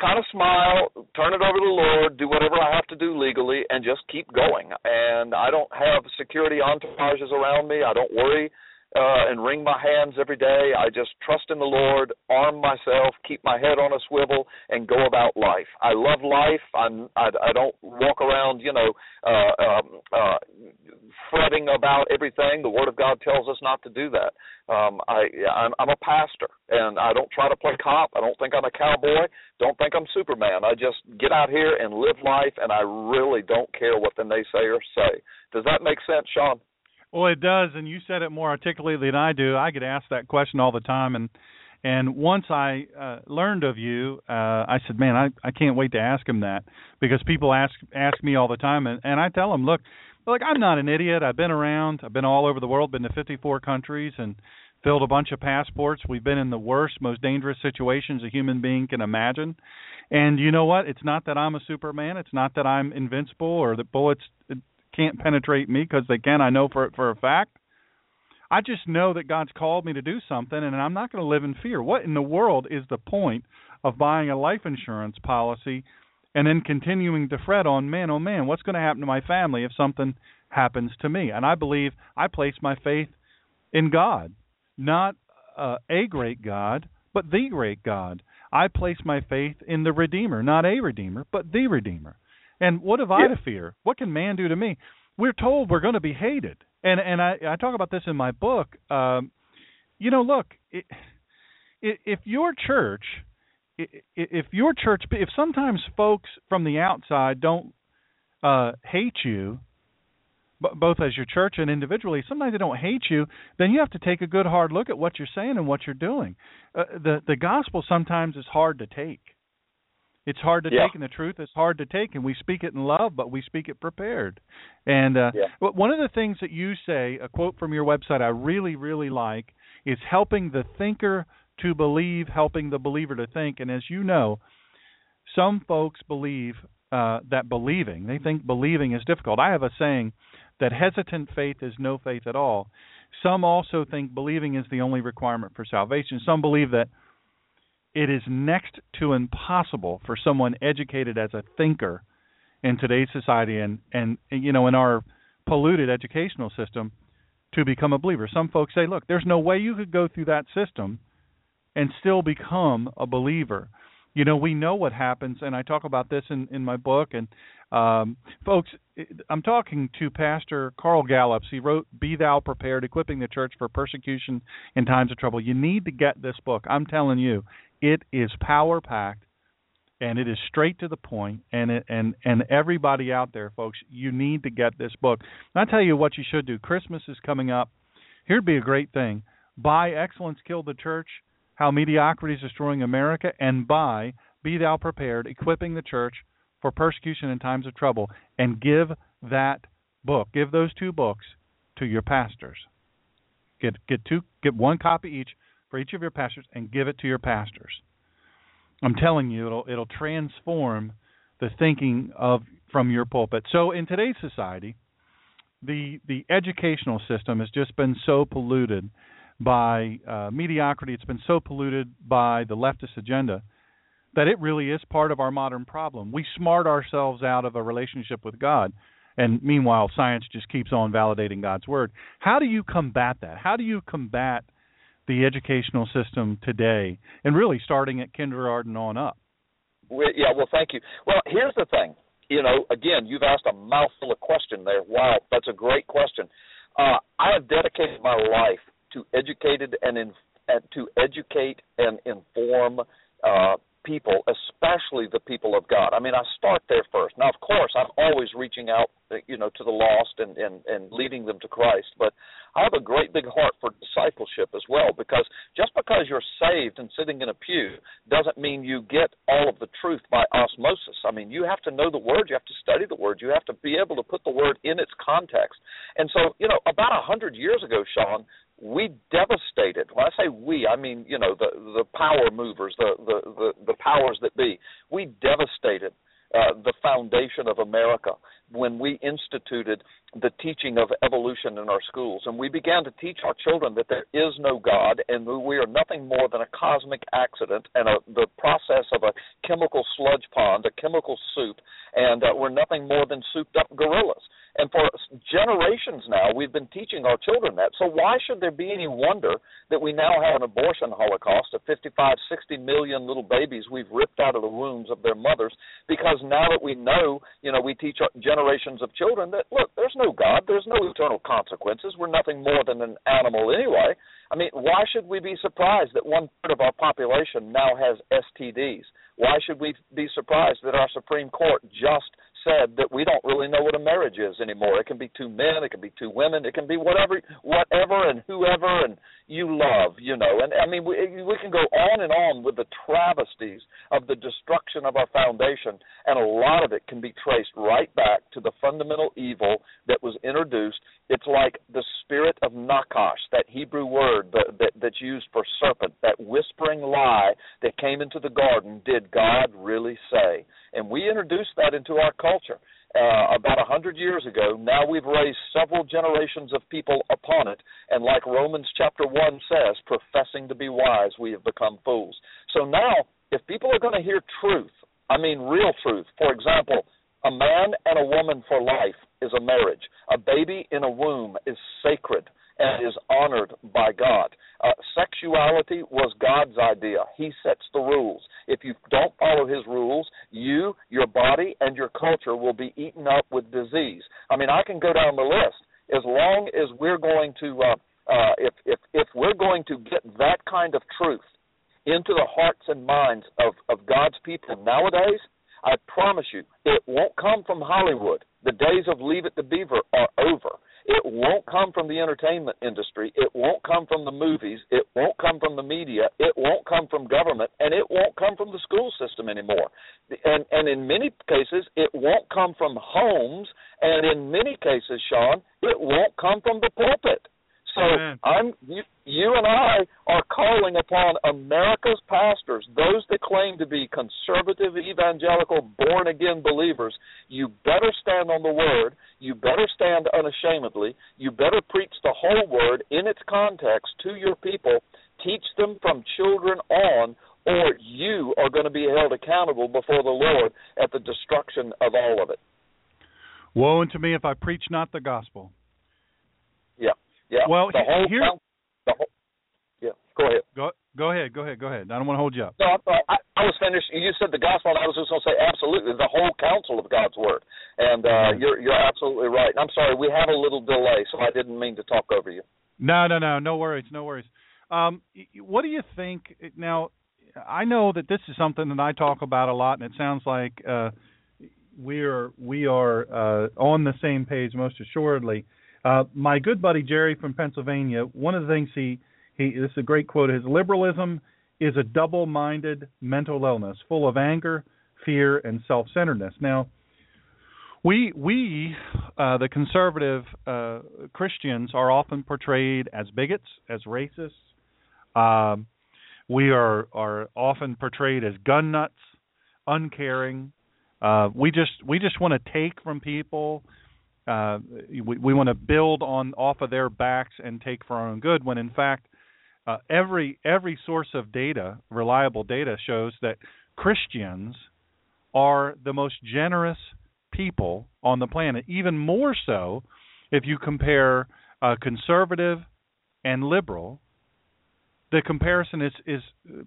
kind of smile, turn it over to the Lord, do whatever I have to do legally, and just keep going. And I don't have security entourages around me. I don't worry uh, and wring my hands every day. I just trust in the Lord, arm myself, keep my head on a swivel, and go about life. I love life. I'm I, I don't walk around, you know, uh, um, uh, fretting about everything. The Word of God tells us not to do that. Um, I I'm, I'm a pastor, and I don't try to play cop. I don't think I'm a cowboy. Don't think I'm Superman. I just get out here and live life, and I really don't care what the naysayers say. Does that make sense, Sean? Well, it does, and you said it more articulately than I do. I get asked that question all the time, and and once I uh, learned of you, uh, I said, "Man, I I can't wait to ask him that because people ask ask me all the time, and and I tell them, look, look, I'm not an idiot. I've been around. I've been all over the world, been to 54 countries, and filled a bunch of passports. We've been in the worst, most dangerous situations a human being can imagine. And you know what? It's not that I'm a Superman. It's not that I'm invincible or that bullets can't penetrate me because they can. I know for for a fact. I just know that God's called me to do something, and I'm not going to live in fear. What in the world is the point of buying a life insurance policy and then continuing to fret on, man, oh man, what's going to happen to my family if something happens to me? And I believe I place my faith in God, not uh, a great God, but the great God. I place my faith in the Redeemer, not a Redeemer, but the Redeemer. And what have I to fear? What can man do to me? We're told we're going to be hated, and and I I talk about this in my book. Um, you know, look, it, if your church, if your church, if sometimes folks from the outside don't uh, hate you, both as your church and individually, sometimes they don't hate you, then you have to take a good hard look at what you're saying and what you're doing. Uh, the the gospel sometimes is hard to take. It's hard to yeah. take, and the truth is hard to take, and we speak it in love, but we speak it prepared. And uh, yeah. one of the things that you say, a quote from your website, I really, really like, is helping the thinker to believe, helping the believer to think. And as you know, some folks believe uh, that believing, they think believing is difficult. I have a saying that hesitant faith is no faith at all. Some also think believing is the only requirement for salvation. Some believe that it is next to impossible for someone educated as a thinker in today's society and and you know in our polluted educational system to become a believer. Some folks say, look, there's no way you could go through that system and still become a believer. You know, we know what happens, and I talk about this in in my book. And um, folks, I'm talking to Pastor Carl Gallups. He wrote "Be Thou Prepared: Equipping the Church for Persecution in Times of Trouble." You need to get this book. I'm telling you, it is power packed and it is straight to the point and it, and and everybody out there folks you need to get this book and i tell you what you should do christmas is coming up here'd be a great thing buy excellence kill the church how mediocrity is destroying america and by be thou prepared equipping the church for persecution in times of trouble and give that book give those two books to your pastors get get two get one copy each for each of your pastors and give it to your pastors. I'm telling you, it'll it'll transform the thinking of from your pulpit. So in today's society, the the educational system has just been so polluted by uh, mediocrity. It's been so polluted by the leftist agenda that it really is part of our modern problem. We smart ourselves out of a relationship with God, and meanwhile, science just keeps on validating God's word. How do you combat that? How do you combat the educational system today, and really starting at kindergarten on up? Yeah, well, thank you. Well, here's the thing. You know, again, you've asked a mouthful of question there. Wow, that's a great question. Uh, I have dedicated my life to educated and in, to educate and inform uh, people, especially the people of God. I mean, I start there first. Now, of course, I'm always reaching out, you know, to the lost and and and leading them to Christ. But I have a great big heart for discipleship as well, because just because you're saved and sitting in a pew doesn't mean you get all of the truth by osmosis. I mean, you have to know the Word, you have to study the Word, you have to be able to put the Word in its context. And so, you know, about a hundred years ago, Sean, we devastated. When I say we, I mean you know the the power movers, the the the, the powers that be. We devastated uh, the foundation of America when we instituted the teaching of evolution in our schools, and we began to teach our children that there is no God and we are nothing more than a cosmic accident and a, the process of a chemical sludge pond, a chemical soup, and uh, we're nothing more than souped up gorillas And for generations now, we've been teaching our children that. So why should there be any wonder that we now have an abortion holocaust of 55, 60 million little babies we've ripped out of the wombs of their mothers? Because now that we know, you know, we teach generations of children that, look, there's no God, there's no eternal consequences. We're nothing more than an animal anyway. I mean, why should we be surprised that one third of our population now has STDs? Why should we be surprised that our Supreme Court just said that we don't really know what a marriage is anymore. It can be two men, it can be two women, it can be whatever, whatever, and whoever, and you love, you know. And I mean, we we can go on and on with the travesties of the destruction of our foundation, and a lot of it can be traced right back to the fundamental evil that was introduced. It's like the spirit of nakash, that Hebrew word that, that that's used for serpent, that whispering lie that came into the garden. Did God really say? And we introduced that into our culture uh, about a hundred years ago. Now we've raised several generations of people upon it, and like Romans chapter one says, professing to be wise, we have become fools. So now, if people are going to hear truth, I mean real truth. For example, a man and a woman for life is a marriage. A baby in a womb is sacred and is honored by God. Uh, sexuality was God's idea. He sets the rules. If you don't follow His rules, you, your body, and your culture will be eaten up with disease. I mean, I can go down the list. As long as we're going to, uh, uh, if if if we're going to get that kind of truth into the hearts and minds of of God's people nowadays, I promise you, it won't come from Hollywood. The days of Leave It to Beaver are over. It won't come from the entertainment industry. It won't come from the movies. It won't come from the media. It won't come from government, and it won't come from the school system anymore. And and in many cases, it won't come from homes, and in many cases, Sean, it won't come from the pulpit. So Amen. I'm you, you and I are calling upon America's pastors, those that claim to be conservative, evangelical, born again believers. You better stand on the word. You better stand unashamedly. You better preach the whole word in its context to your people. Teach them from children on, or you are going to be held accountable before the Lord at the destruction of all of it. Woe unto me if I preach not the gospel. Yeah. Yeah. Well, the whole, here, the whole, yeah. Go ahead. Go go ahead. Go ahead. Go ahead. I don't want to hold you up. No, I, I was finished. You said the gospel, and I was just going to say absolutely the whole counsel of God's word. And uh, you're you're absolutely right. And I'm sorry we had a little delay, so I didn't mean to talk over you. No, no, no, no worries, no worries. Um, what do you think now? I know that this is something that I talk about a lot, and it sounds like uh, we are we are uh, on the same page most assuredly. Uh, my good buddy Jerry from Pennsylvania, one of the things he he this is a great quote. His liberalism is a double-minded mental illness, full of anger, fear, and self-centeredness. Now, we we uh, the conservative uh, Christians are often portrayed as bigots, as racists. Um, we are are often portrayed as gun nuts, uncaring. Uh, we just we just want to take from people uh, we, we want to build on off of their backs and take for our own good. When in fact, uh, every every source of data, reliable data, shows that Christians are the most generous people on the planet. Even more so, if you compare uh, conservative and liberal. The comparison is is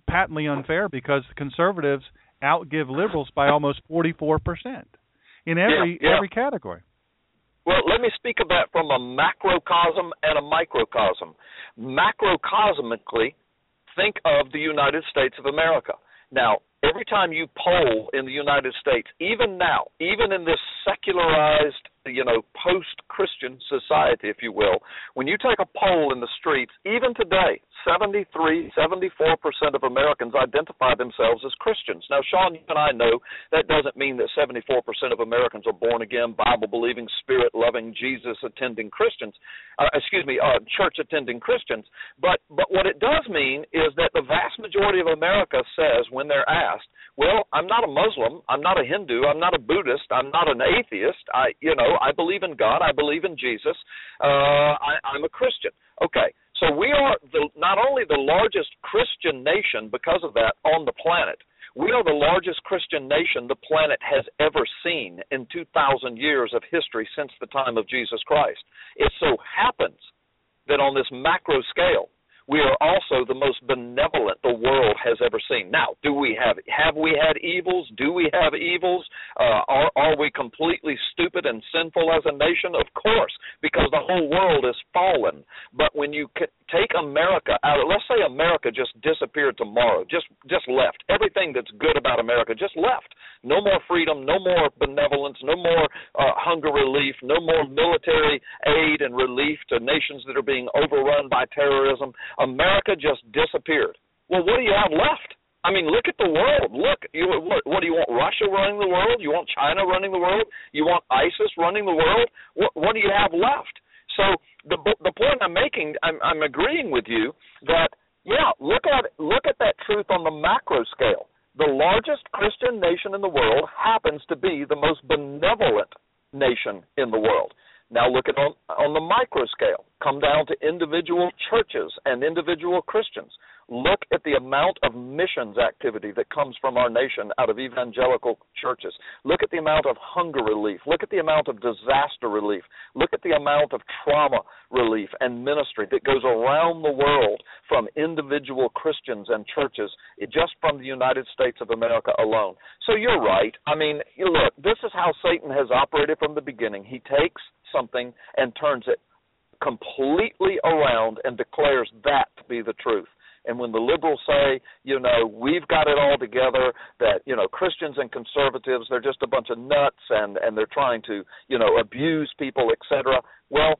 patently unfair because conservatives outgive liberals by almost 44% in every yeah, yeah. every category. Well, let me speak about from a macrocosm and a microcosm. Macrocosmically, think of the United States of America. Now, every time you poll in the United States, even now, even in this secularized, you know, post-Christian society, if you will, when you take a poll in the streets, even today, 73, 74% of Americans identify themselves as Christians. Now, Sean, you and I know that doesn't mean that 74% of Americans are born again, Bible believing, spirit loving, Jesus attending Christians. Uh, excuse me, uh, church attending Christians. But but what it does mean is that the vast majority of America says when they're asked, "Well, I'm not a Muslim, I'm not a Hindu, I'm not a Buddhist, I'm not an atheist. I you know I believe in God, I believe in Jesus, uh, I, I'm a Christian." Okay, so we are the, not only the largest Christian nation because of that on the planet, We are the largest Christian nation the planet has ever seen in 2,000 years of history since the time of Jesus Christ. It so happens that on this macro scale, we are also the most benevolent the world has ever seen. Now, do we have have we had evils? Do we have evils? Uh, are are we completely stupid and sinful as a nation? Of course, because the whole world is fallen. But when you take America out, let's say America just disappeared tomorrow, just just left. Everything that's good about America just left. No more freedom, no more benevolence, no more uh, hunger relief, no more military aid and relief to nations that are being overrun by terrorism. America just disappeared. Well, what do you have left? I mean, look at the world. Look, you what, what do you want? Russia running the world? You want China running the world? You want ISIS running the world? What what do you have left? So the the point I'm making, I'm I'm agreeing with you that yeah, look at look at that truth on the macro scale. The largest Christian nation in the world happens to be the most benevolent nation in the world. Now look at on, on the micro scale. Come down to individual churches and individual Christians. Look at the amount of missions activity that comes from our nation out of evangelical churches. Look at the amount of hunger relief. Look at the amount of disaster relief. Look at the amount of trauma relief and ministry that goes around the world from individual Christians and churches just from the United States of America alone. So you're right. I mean, look, this is how Satan has operated from the beginning. He takes something and turns it completely around and declares that to be the truth. And when the liberals say, you know, we've got it all together, that you know Christians and conservatives they're just a bunch of nuts and and they're trying to you know abuse people, etc. Well,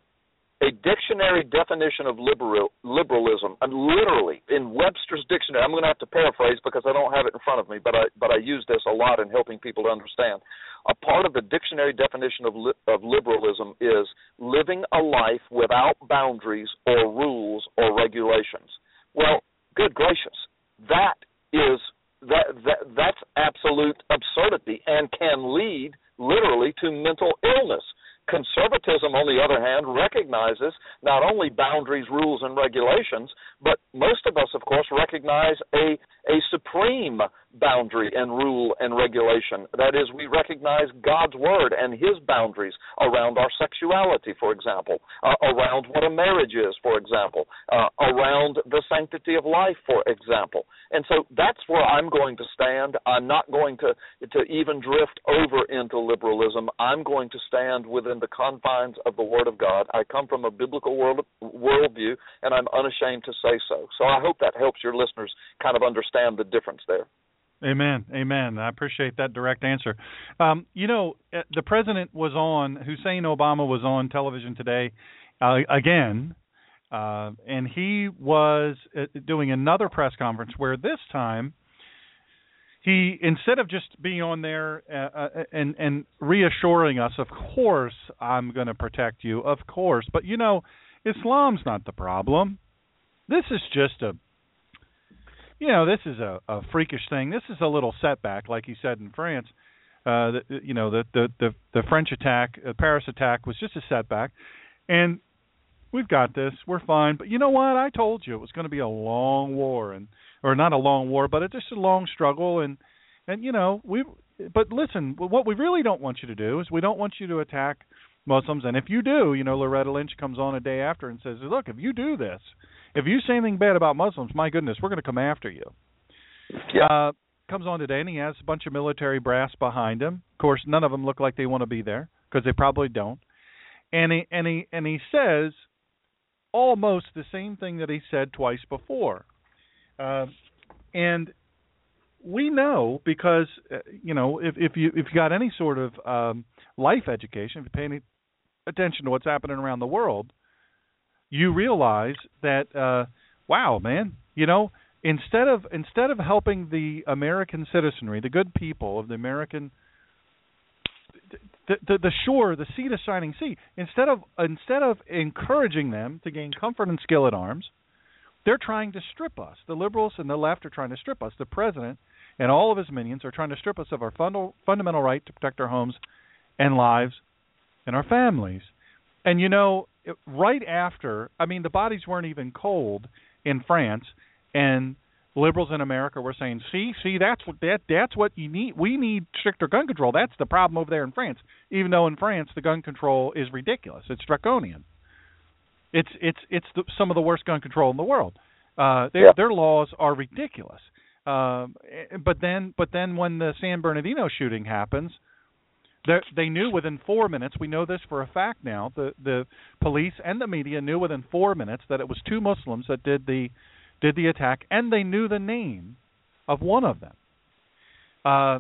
a dictionary definition of liberal, liberalism, and literally in Webster's dictionary, I'm going to have to paraphrase because I don't have it in front of me, but I but I use this a lot in helping people to understand. A part of the dictionary definition of li- of liberalism is living a life without boundaries or rules or regulations. Well, good gracious, that is that that that's absolute absurdity and can lead literally to mental illness. Conservatism, on the other hand, recognizes not only boundaries, rules, and regulations, but most of us, of course, recognize a, a supreme boundary and rule and regulation. That is, we recognize God's word and His boundaries around our sexuality, for example, uh, around what a marriage is, for example, uh, around the sanctity of life, for example. And so that's where I'm going to stand. I'm not going to to even drift over into liberalism. I'm going to stand within the confines of the Word of God. I come from a biblical world worldview, and I'm unashamed to say so. So I hope that helps your listeners kind of understand the difference there. Amen. Amen. I appreciate that direct answer. Um, you know, uh, the president was on, Hussein Obama was on television today uh, again, uh, and he was uh, doing another press conference where this time he, instead of just being on there uh and, and reassuring us, of course, I'm going to protect you, of course, but you know, Islam's not the problem. This is just a you know, this is a, a freakish thing. This is a little setback, like he said in France. Uh, the, you know, the, the the the French attack, the Paris attack, was just a setback, and we've got this. We're fine. But you know what? I told you it was going to be a long war, and or not a long war, but it's just a long struggle. And and you know, we. But listen, what we really don't want you to do is we don't want you to attack Muslims. And if you do, you know, Loretta Lynch comes on a day after and says, "Look, if you do this, if you say anything bad about Muslims, my goodness, we're going to come after you." Yeah. Uh, comes on today, and he has a bunch of military brass behind him. Of course, none of them look like they want to be there because they probably don't. And he and he and he says almost the same thing that he said twice before. Uh, and we know because uh, you know if if you if you got any sort of um, life education, if you pay any attention to what's happening around the world, you realize that uh, wow, man, you know instead of instead of helping the American citizenry, the good people of the American the, the, the shore, the sea, the shining sea. Instead of instead of encouraging them to gain comfort and skill at arms, they're trying to strip us. The liberals and the left are trying to strip us. The president and all of his minions are trying to strip us of our fund- fundamental right to protect our homes and lives and our families. And you know, right after, I mean, the bodies weren't even cold in France, and liberals in America were saying, "See, see, that's what that that's what you need. We need stricter gun control. That's the problem over there in France. Even though in France the gun control is ridiculous. It's draconian. It's it's it's the, some of the worst gun control in the world. Uh, their Yeah. their laws are ridiculous. Um, eh, but then but then when the San Bernardino shooting happens, they they knew within four minutes. We know this for a fact now. The the police and the media knew within four minutes that it was two Muslims that did the did the attack, and they knew the name of one of them. Uh,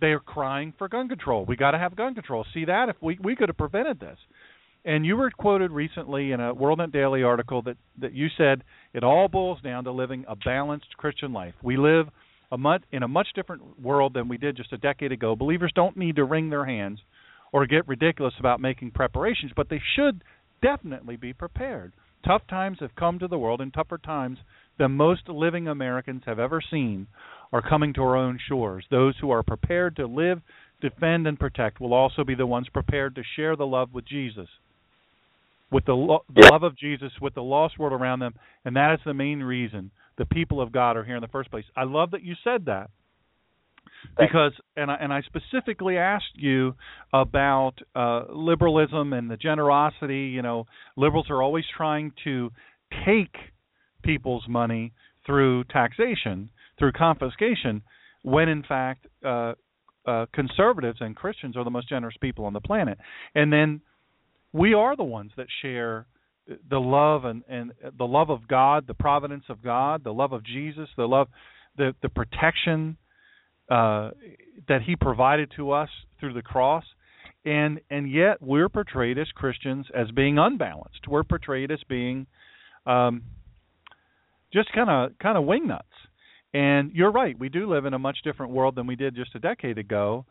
they are crying for gun control. We got to have gun control. See that if we we could have prevented this. And you were quoted recently in a WorldNet Daily article that that you said it all boils down to living a balanced Christian life. We live a much in a much different world than we did just a decade ago. Believers don't need to wring their hands or get ridiculous about making preparations, but they should definitely be prepared. Tough times have come to the world, and tougher times than most living Americans have ever seen are coming to our own shores. Those who are prepared to live, defend, and protect will also be the ones prepared to share the love with Jesus, with the, lo- the love of Jesus with the lost world around them, and that is the main reason the people of God are here in the first place. I love that you said that because and I and I specifically asked you about uh liberalism and the generosity, you know, liberals are always trying to take people's money through taxation, through confiscation, when in fact uh uh conservatives and Christians are the most generous people on the planet. And then we are the ones that share the love and and the love of God, the providence of God, the love of Jesus, the love the the protection uh, that he provided to us through the cross. And and yet we're portrayed as Christians as being unbalanced. We're portrayed as being um just kind of kind of wingnuts and you're right we do live in a much different world than we did just a decade ago.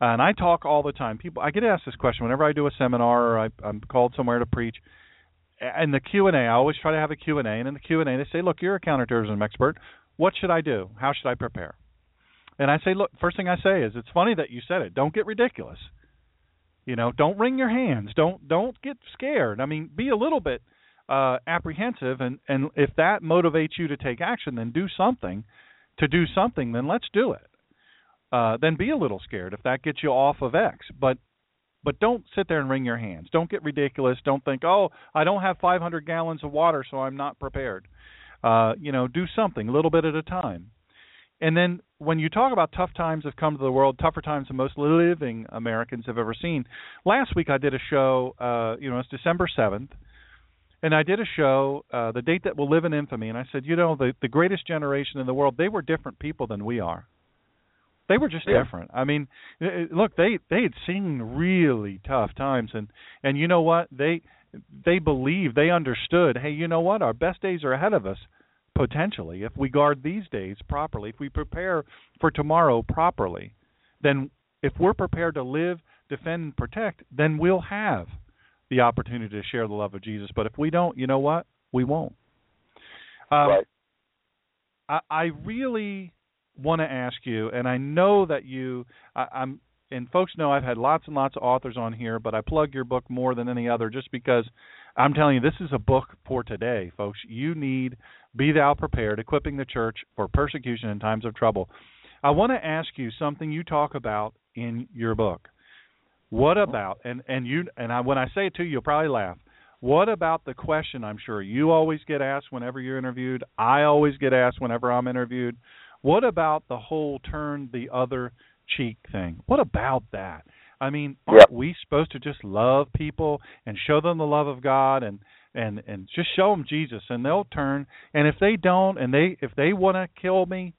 And I talk all the time. People I get asked this question whenever I do a seminar or I, I'm called somewhere to preach and the Q&A I always try to have a Q&A and in the Q&A they say look you're a counterterrorism expert what should I do how should I prepare and I say, look, first thing I say is, it's funny that you said it. Don't get ridiculous. You know, don't wring your hands. Don't don't get scared. I mean, be a little bit uh, apprehensive, and and if that motivates you to take action, then do something. To do something, then let's do it. Uh, then be a little scared if that gets you off of X. But but don't sit there and wring your hands. Don't get ridiculous. Don't think, oh, I don't have 500 gallons of water, so I'm not prepared. Uh, you know, do something a little bit at a time. And then when you talk about tough times have come to the world, tougher times than most living Americans have ever seen. Last week I did a show, uh, you know, it's December 7th, and I did a show, uh, the date that will live in infamy, and I said, you know, the the greatest generation in the world, they were different people than we are. They were just Yeah. different. I mean, i- i- look, they they had seen really tough times and and you know what? They they believed, they understood, hey, you know what? Our best days are ahead of us potentially if we guard these days properly, if we prepare for tomorrow properly, then if we're prepared to live, defend, and protect, then we'll have the opportunity to share the love of Jesus. But if we don't, you know what? We won't. Um, right. I, I really want to ask you, and I know that you, I, I'm, and folks know I've had lots and lots of authors on here, but I plug your book more than any other just because I'm telling you, this is a book for today, folks. You need Be Thou Prepared, Equipping the Church for Persecution in Times of Trouble. I want to ask you something you talk about in your book. What about and and you and I when I say it to you, you'll probably laugh. What about the question I'm sure you always get asked whenever you're interviewed? I always get asked whenever I'm interviewed. What about the whole turn the other cheek thing? What about that? I mean, aren't Yep. we supposed to just love people and show them the love of God and and and just show them Jesus and they'll turn and if they don't and they if they want to kill me,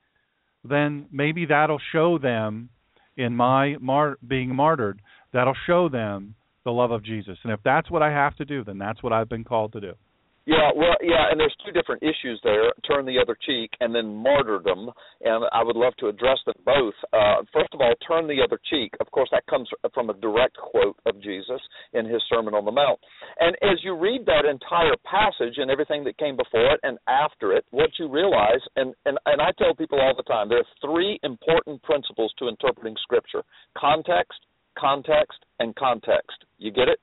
then maybe that'll show them in my mar- being martyred, that'll show them the love of Jesus. And if that's what I have to do, then that's what I've been called to do. Yeah, well, yeah, and there's two different issues there: turn the other cheek, and then martyrdom. And I would love to address them both. Uh, first of all, turn the other cheek. Of course, that comes from a direct quote of Jesus in his Sermon on the Mount. And as you read that entire passage and everything that came before it and after it, what you realize, and and and I tell people all the time, there are three important principles to interpreting Scripture: context, context, and context. You get it?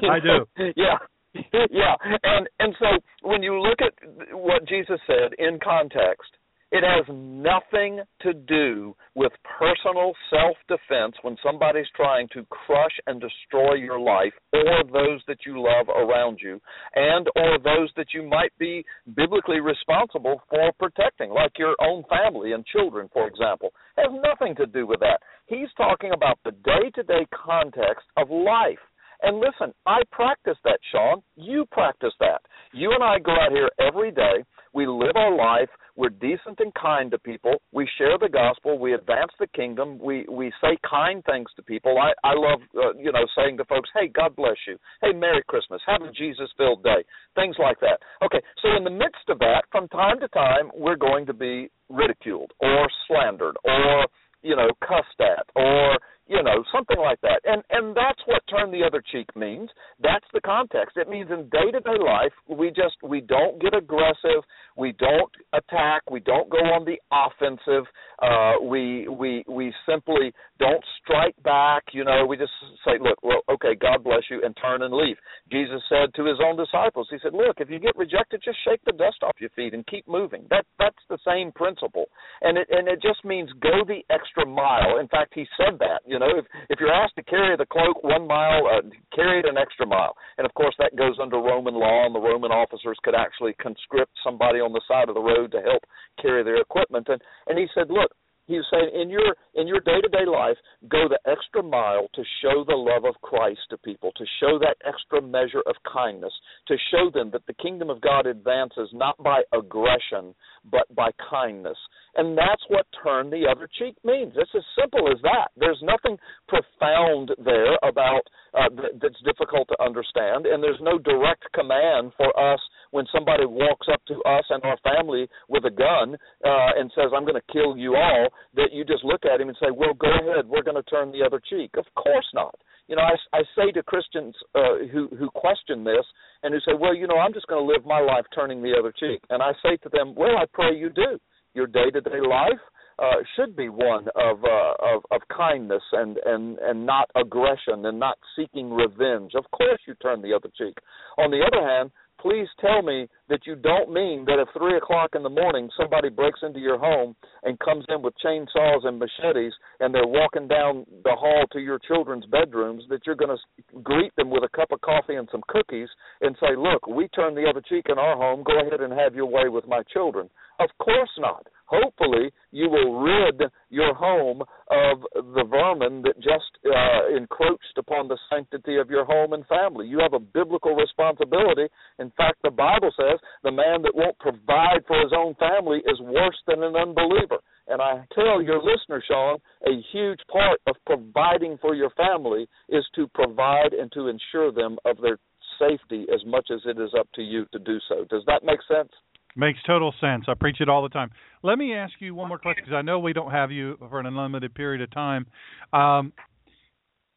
You I do. Yeah. yeah, and and so when you look at what Jesus said in context, it has nothing to do with personal self defense when somebody's trying to crush and destroy your life or those that you love around you and or those that you might be biblically responsible for protecting, like your own family and children, for example. It has nothing to do with that. He's talking about the day to day context of life. And listen, I practice that, Sean. You practice that. You and I go out here every day. We live our life. We're decent and kind to people. We share the gospel. We advance the kingdom. We we say kind things to people. I I love uh, you know saying to folks, "Hey, God bless you. Hey, Merry Christmas. Have a Jesus-filled day." Things like that. Okay, so in the midst of that, from time to time, we're going to be ridiculed or slandered or you know cussed at or you know something like that. And and that's what turn the other cheek means. That's the context. It means in day to day life we just we don't get aggressive. We don't attack. We don't go on the offensive. Uh we we we simply don't strike back. You know we just say look well okay god bless you and turn and leave. Jesus said to his own disciples he said look if you get rejected just shake the dust off your feet and keep moving. That that's the same principle and it and it just means go the extra mile in fact he said that you know, if if you're asked to carry the cloak one mile, uh, carry it an extra mile. And of course, that goes under Roman law, and the Roman officers could actually conscript somebody on the side of the road to help carry their equipment. And and he said, look, he was saying in your in your day to day life, go the extra mile to show the love of Christ to people, to show that extra measure of kindness, to show them that the kingdom of God advances not by aggression but by kindness. And that's what turn the other cheek means. It's as simple as that. There's nothing profound there about uh, that's difficult to understand, and there's no direct command for us when somebody walks up to us and our family with a gun uh, and says, "I'm going to kill you all." That you just look at him and say, "Well, go ahead. We're going to turn the other cheek." Of course not. You know, I, I say to Christians uh, who who question this and who say, "Well, you know, I'm just going to live my life turning the other cheek," and I say to them, "Well, I pray you do." Your day-to-day life uh, should be one of, uh, of of kindness and and and not aggression and not seeking revenge. Of course, you turn the other cheek. On the other hand, please tell me that you don't mean that if three o'clock in the morning somebody breaks into your home and comes in with chainsaws and machetes and they're walking down the hall to your children's bedrooms that you're going to greet them with a cup of coffee and some cookies and say, "Look, we turn the other cheek in our home. Go ahead and have your way with my children." Of course not hopefully you will rid your home of the vermin that just uh, encroached upon the sanctity of your home and family. You have a biblical responsibility. In fact, the Bible says the man that won't provide for his own family is worse than an unbeliever. And I tell your listener, Sean, a huge part of providing for your family is to provide and to ensure them of their safety as much as it is up to you to do so. Does that make sense? Makes total sense. I preach it all the time. Let me ask you one more question because I know we don't have you for an unlimited period of time. Um,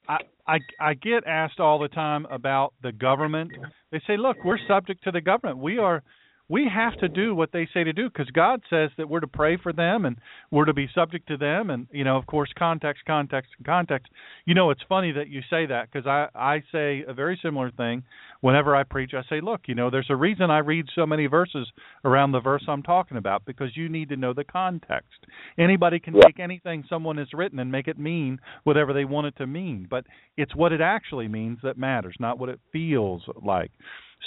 I, I I get asked all the time about the government. They say, "Look, we're subject to the government. We are we have to do what they say to do because God says that we're to pray for them and we're to be subject to them. And you know of course context context and context. You know it's funny that you say that because I I say a very similar thing whenever I preach. I say look you know there's a reason I read so many verses around the verse I'm talking about because you need to know the context. Anybody can yeah. take anything someone has written and make it mean whatever they want it to mean but it's what it actually means that matters not what it feels like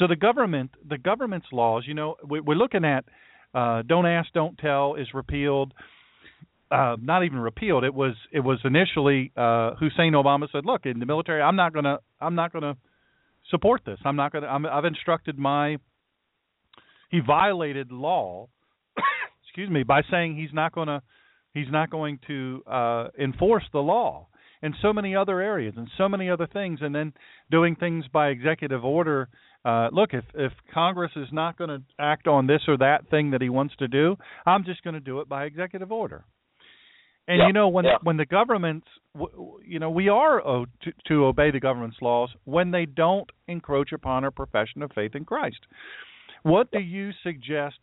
so the government, the government's laws, you know, we, we're looking at uh, "Don't Ask, Don't Tell" is repealed. Uh, not even repealed. It was it was initially uh, Hussein Obama said, "Look, in the military, I'm not gonna I'm not gonna support this. I'm not gonna. I'm, I've instructed my." He violated law. excuse me by saying he's not gonna he's not going to uh, enforce the law in so many other areas and so many other things, and then doing things by executive order uh, look, if if Congress is not going to act on this or that thing that he wants to do, I'm just going to do it by executive order. And yeah, you know when yeah. when the governments, you know, we are to, to obey the government's laws when they don't encroach upon our profession of faith in Christ. What do you suggest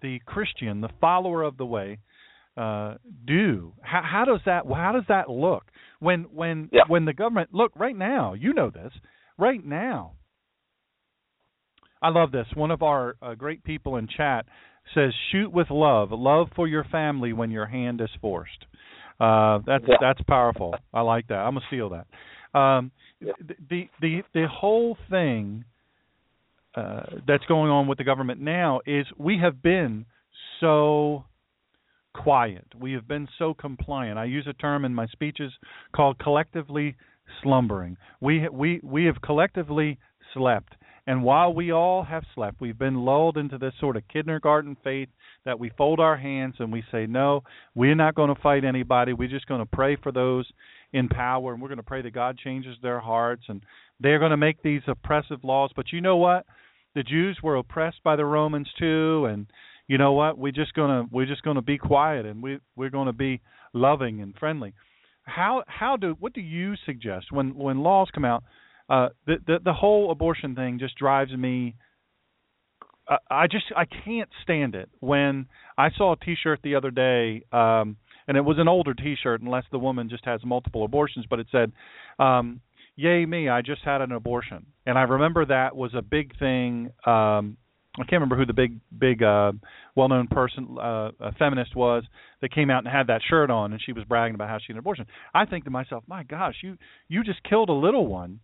the Christian, the follower of the way, uh, do? How, how does that how does that look when when yeah. when the government look right now? You know this right now I love this. One of our uh, great people in chat says, "Shoot with love, love for your family when your hand is forced." Uh, that's Yeah. that's powerful. I like that. I'm gonna steal that. Um, Yeah. The the the whole thing uh, that's going on with the government now is we have been so quiet. We have been so compliant. I use a term in my speeches called collectively slumbering. We we we have collectively slept. And while we all have slept, we've been lulled into this sort of kindergarten faith that we fold our hands and we say, no, we're not going to fight anybody. We're just going to pray for those in power and we're going to pray that God changes their hearts and they're going to make these oppressive laws. But you know what? The Jews were oppressed by the Romans too, and you know what? We're just gonna we're just gonna be quiet and we we're to be loving and friendly. How how do what do you suggest when when laws come out? Uh, the the the whole abortion thing just drives me. I, I just I can't stand it. When I saw a T-shirt the other day, um, and it was an older T-shirt, unless the woman just has multiple abortions, but it said, um, "Yay me! I just had an abortion." And I remember that was a big thing. Um, I can't remember who the big big uh well-known person uh a feminist was that came out and had that shirt on and she was bragging about how she had an abortion. I think to myself, "My gosh, you you just killed a little one."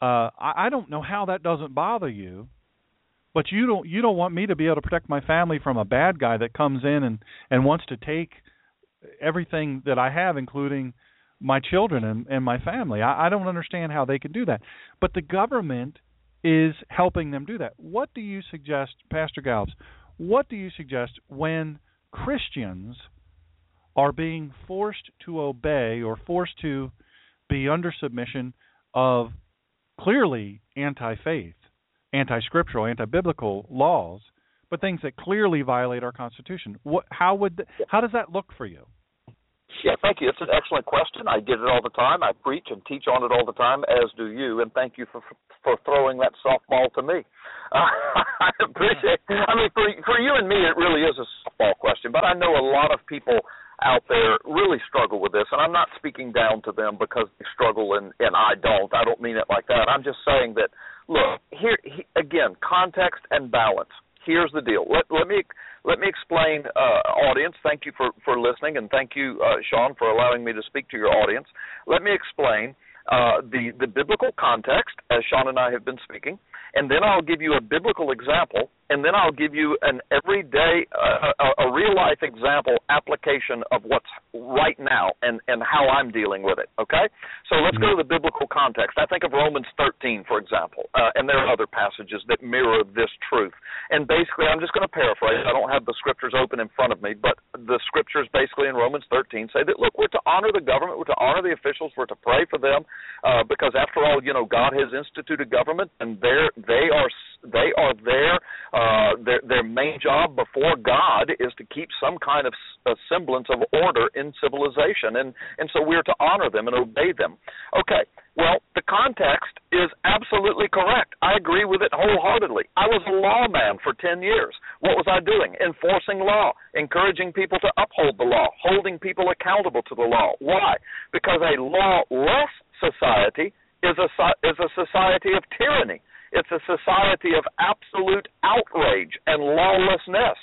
Uh I I don't know how that doesn't bother you. But you don't you don't want me to be able to protect my family from a bad guy that comes in and and wants to take everything that I have including my children and, and my family. I, I don't understand how they can do that. But the government is helping them do that. What do you suggest, Pastor Gallups? What do you suggest when Christians are being forced to obey or forced to be under submission of clearly anti-faith, anti-scriptural, anti-biblical laws, but things that clearly violate our Constitution? What, how would how does that look for you? Yeah, thank you. It's an excellent question. I get it all the time. I preach and teach on it all the time, as do you. And thank you for for throwing that softball to me. Uh, I appreciate. I mean, for for you and me, it really is a softball question. But I know a lot of people out there really struggle with this, and I'm not speaking down to them because they struggle and and I don't. I don't mean it like that. I'm just saying that. Look, here he, again, context and balance. Here's the deal. Let let me let me explain, uh, audience. Thank you for, for listening, and thank you, uh, Sean, for allowing me to speak to your audience. Let me explain uh, the the biblical context, as Sean and I have been speaking, and then I'll give you a biblical example, and then I'll give you an everyday, uh, a, a real life example application of what's right now and and how I'm dealing with it. Okay, so let's go to the biblical context. I think of Romans 13, for example, uh, and there are other passages that mirror this truth. And basically, I'm just going to paraphrase. I don't have the scriptures open in front of me, but the scriptures basically in Romans 13 say that look, we're to honor the government, we're to honor the officials, we're to pray for them, uh, because after all, you know, God has instituted government, and they're they are they are there. Uh, their their main job before God is to keep some kind of semblance of order in civilization, and and so we're to honor them and obey them. Okay, well, the context is absolutely correct. I agree with it wholeheartedly. I was a lawman for 10 years. What was I doing? Enforcing law, encouraging people to uphold the law, holding people accountable to the law. Why? Because a lawless society is a is a society of tyranny. It's a society of absolute outrage and lawlessness.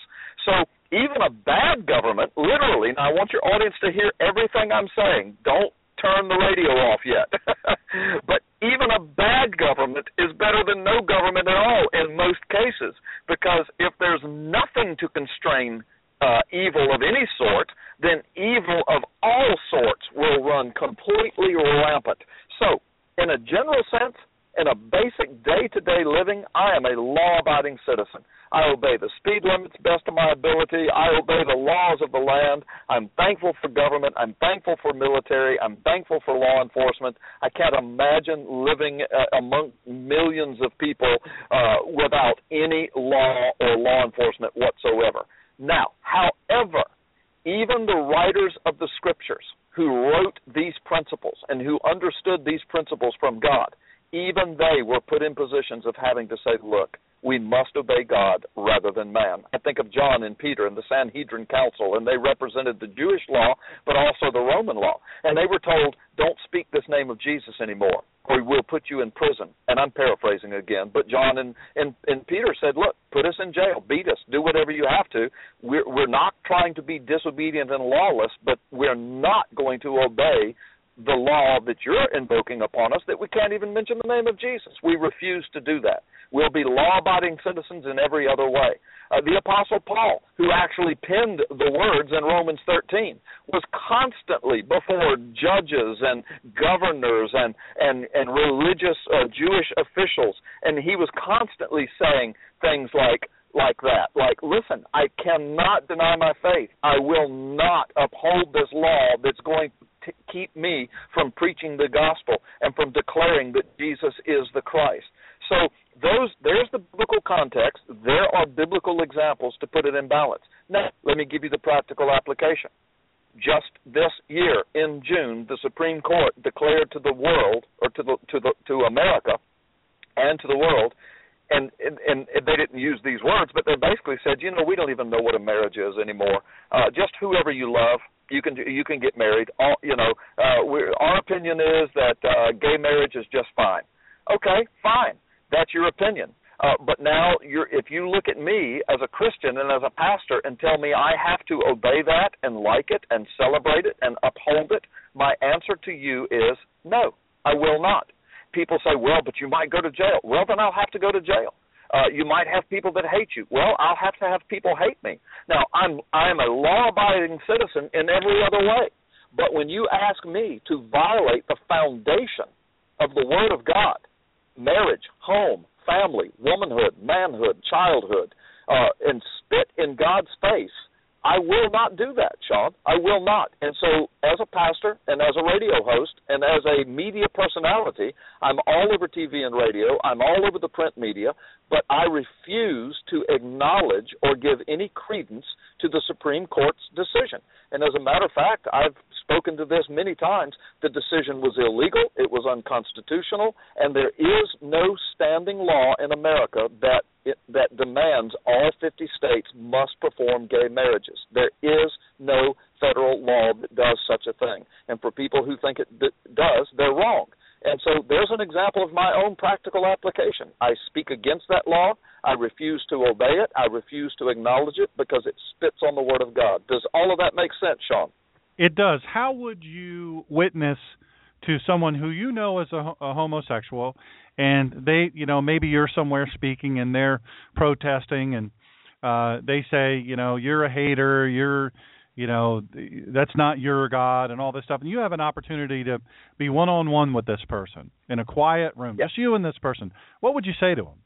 So even a bad government, literally, now I want your audience to hear everything I'm saying. Don't turn the radio off yet. but even a bad government is better than no government at all in most cases because if there's nothing to constrain uh, evil of any sort, then evil of all sorts will run completely rampant. So, in a general sense, in a basic day-to-day living, I am a law-abiding citizen. I obey the speed limits best of my ability. I obey the laws of the land. I'm thankful for government. I'm thankful for military. I'm thankful for law enforcement. I can't imagine living uh, among millions of people uh, without any law or law enforcement whatsoever. Now, however, even the writers of the scriptures who wrote these principles and who understood these principles from God, even they were put in positions of having to say, look, we must obey God rather than man. I think of John and Peter and the Sanhedrin Council, and they represented the Jewish law, but also the Roman law. And they were told, don't speak this name of Jesus anymore. or we'll put you in prison. And I'm paraphrasing again, but John and, and, and Peter said, look, put us in jail, beat us, do whatever you have to. We're, we're not trying to be disobedient and lawless, but we're not going to obey the law that you're invoking upon us that we can't even mention the name of Jesus. We refuse to do that. We'll be law abiding citizens in every other way. Uh, the Apostle Paul, who actually penned the words in Romans 13, was constantly before judges and governors and, and, and religious uh, Jewish officials, and he was constantly saying things like, like that. Like, listen, I cannot deny my faith. I will not uphold this law that's going to keep me from preaching the gospel and from declaring that Jesus is the Christ. So those there's the biblical context. There are biblical examples to put it in balance. Now, let me give you the practical application. Just this year in June, the Supreme Court declared to the world or to the to the to America and to the world and, and and they didn't use these words, but they basically said, you know, we don't even know what a marriage is anymore. Uh, just whoever you love, you can you can get married. All, you know, uh, we're, our opinion is that uh, gay marriage is just fine. Okay, fine. That's your opinion. Uh, but now, you're, if you look at me as a Christian and as a pastor and tell me I have to obey that and like it and celebrate it and uphold it, my answer to you is no, I will not. People say, well, but you might go to jail. Well, then I'll have to go to jail. Uh, you might have people that hate you. Well, I'll have to have people hate me. Now, I'm I'm a law-abiding citizen in every other way. But when you ask me to violate the foundation of the Word of God, marriage, home, family, womanhood, manhood, childhood, uh, and spit in God's face, I will not do that, Sean. I will not. And so, as a pastor and as a radio host and as a media personality, I'm all over TV and radio. I'm all over the print media, but I refuse to acknowledge or give any credence to the Supreme Court's decision. And as a matter of fact, I've spoken to this many times. The decision was illegal, it was unconstitutional, and there is no standing law in America that it, that demands all 50 states must perform gay marriages. There is no federal law that does such a thing. And for people who think it d- does, they're wrong. And so there's an example of my own practical application. I speak against that law. I refuse to obey it. I refuse to acknowledge it because it spits on the Word of God. Does all of that make sense, Sean? It does. How would you witness to someone who you know is a, a homosexual and they, you know, maybe you're somewhere speaking and they're protesting and uh they say, you know, you're a hater, you're you know that's not your god and all this stuff and you have an opportunity to be one on one with this person in a quiet room just you and this person what would you say to them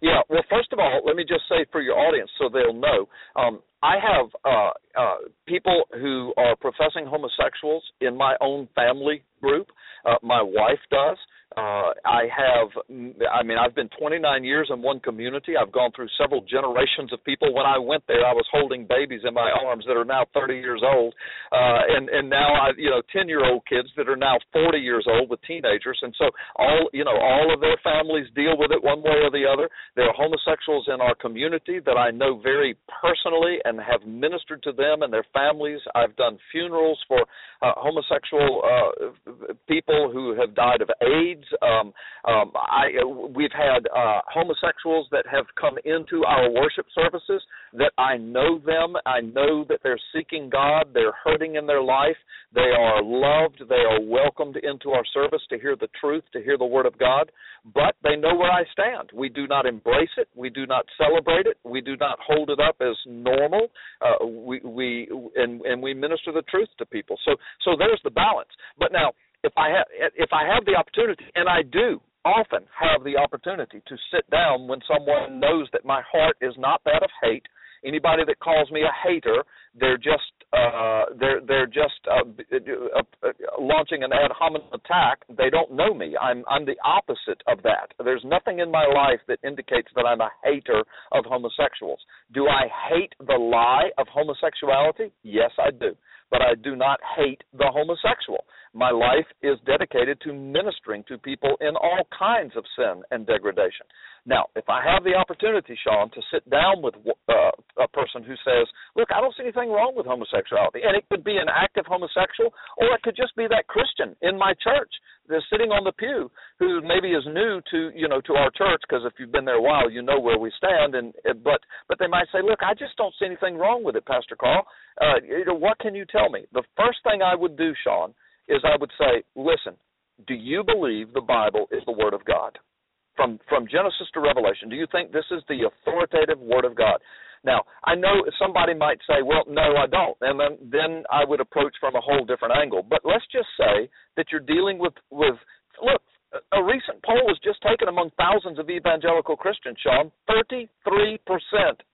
yeah, well, first of all, let me just say for your audience so they'll know. Um, I have uh, uh, people who are professing homosexuals in my own family group. Uh, my wife does. Uh, I have, I mean, I've been 29 years in one community. I've gone through several generations of people. When I went there, I was holding babies in my arms that are now 30 years old, uh, and and now I, you know, 10 year old kids that are now 40 years old with teenagers, and so all, you know, all of their families deal with it one way or the other. There are homosexuals in our community that I know very personally and have ministered to them and their families. I've done funerals for uh, homosexual uh, people who have died of AIDS kids. Um, um, I we've had uh, homosexuals that have come into our worship services that I know them. I know that they're seeking God. They're hurting in their life. They are loved. They are welcomed into our service to hear the truth, to hear the Word of God. But they know where I stand. We do not embrace it. We do not celebrate it. We do not hold it up as normal. Uh, we we and and we minister the truth to people. So so there's the balance. But now if I have if I have the opportunity, and I do often have the opportunity to sit down when someone knows that my heart is not that of hate. Anybody that calls me a hater, they're just uh, they're they're just uh, uh, uh, launching an ad hominem attack. They don't know me. I'm I'm the opposite of that. There's nothing in my life that indicates that I'm a hater of homosexuals. Do I hate the lie of homosexuality? Yes, I do but I do not hate the homosexual. My life is dedicated to ministering to people in all kinds of sin and degradation. Now, if I have the opportunity, Sean, to sit down with uh, a person who says, "Look, I don't see anything wrong with homosexuality," and it could be an active homosexual, or it could just be that Christian in my church that's sitting on the pew who maybe is new to you know to our church because if you've been there a while you know where we stand and but but they might say look I just don't see anything wrong with it Pastor Carl uh, what can you tell me the first thing I would do Sean is I would say listen do you believe the Bible is the Word of God from from Genesis to Revelation do you think this is the authoritative Word of God now, I know somebody might say, well, no, I don't. And then, then I would approach from a whole different angle. But let's just say that you're dealing with, with look, a recent poll was just taken among thousands of evangelical Christians, Sean. 33%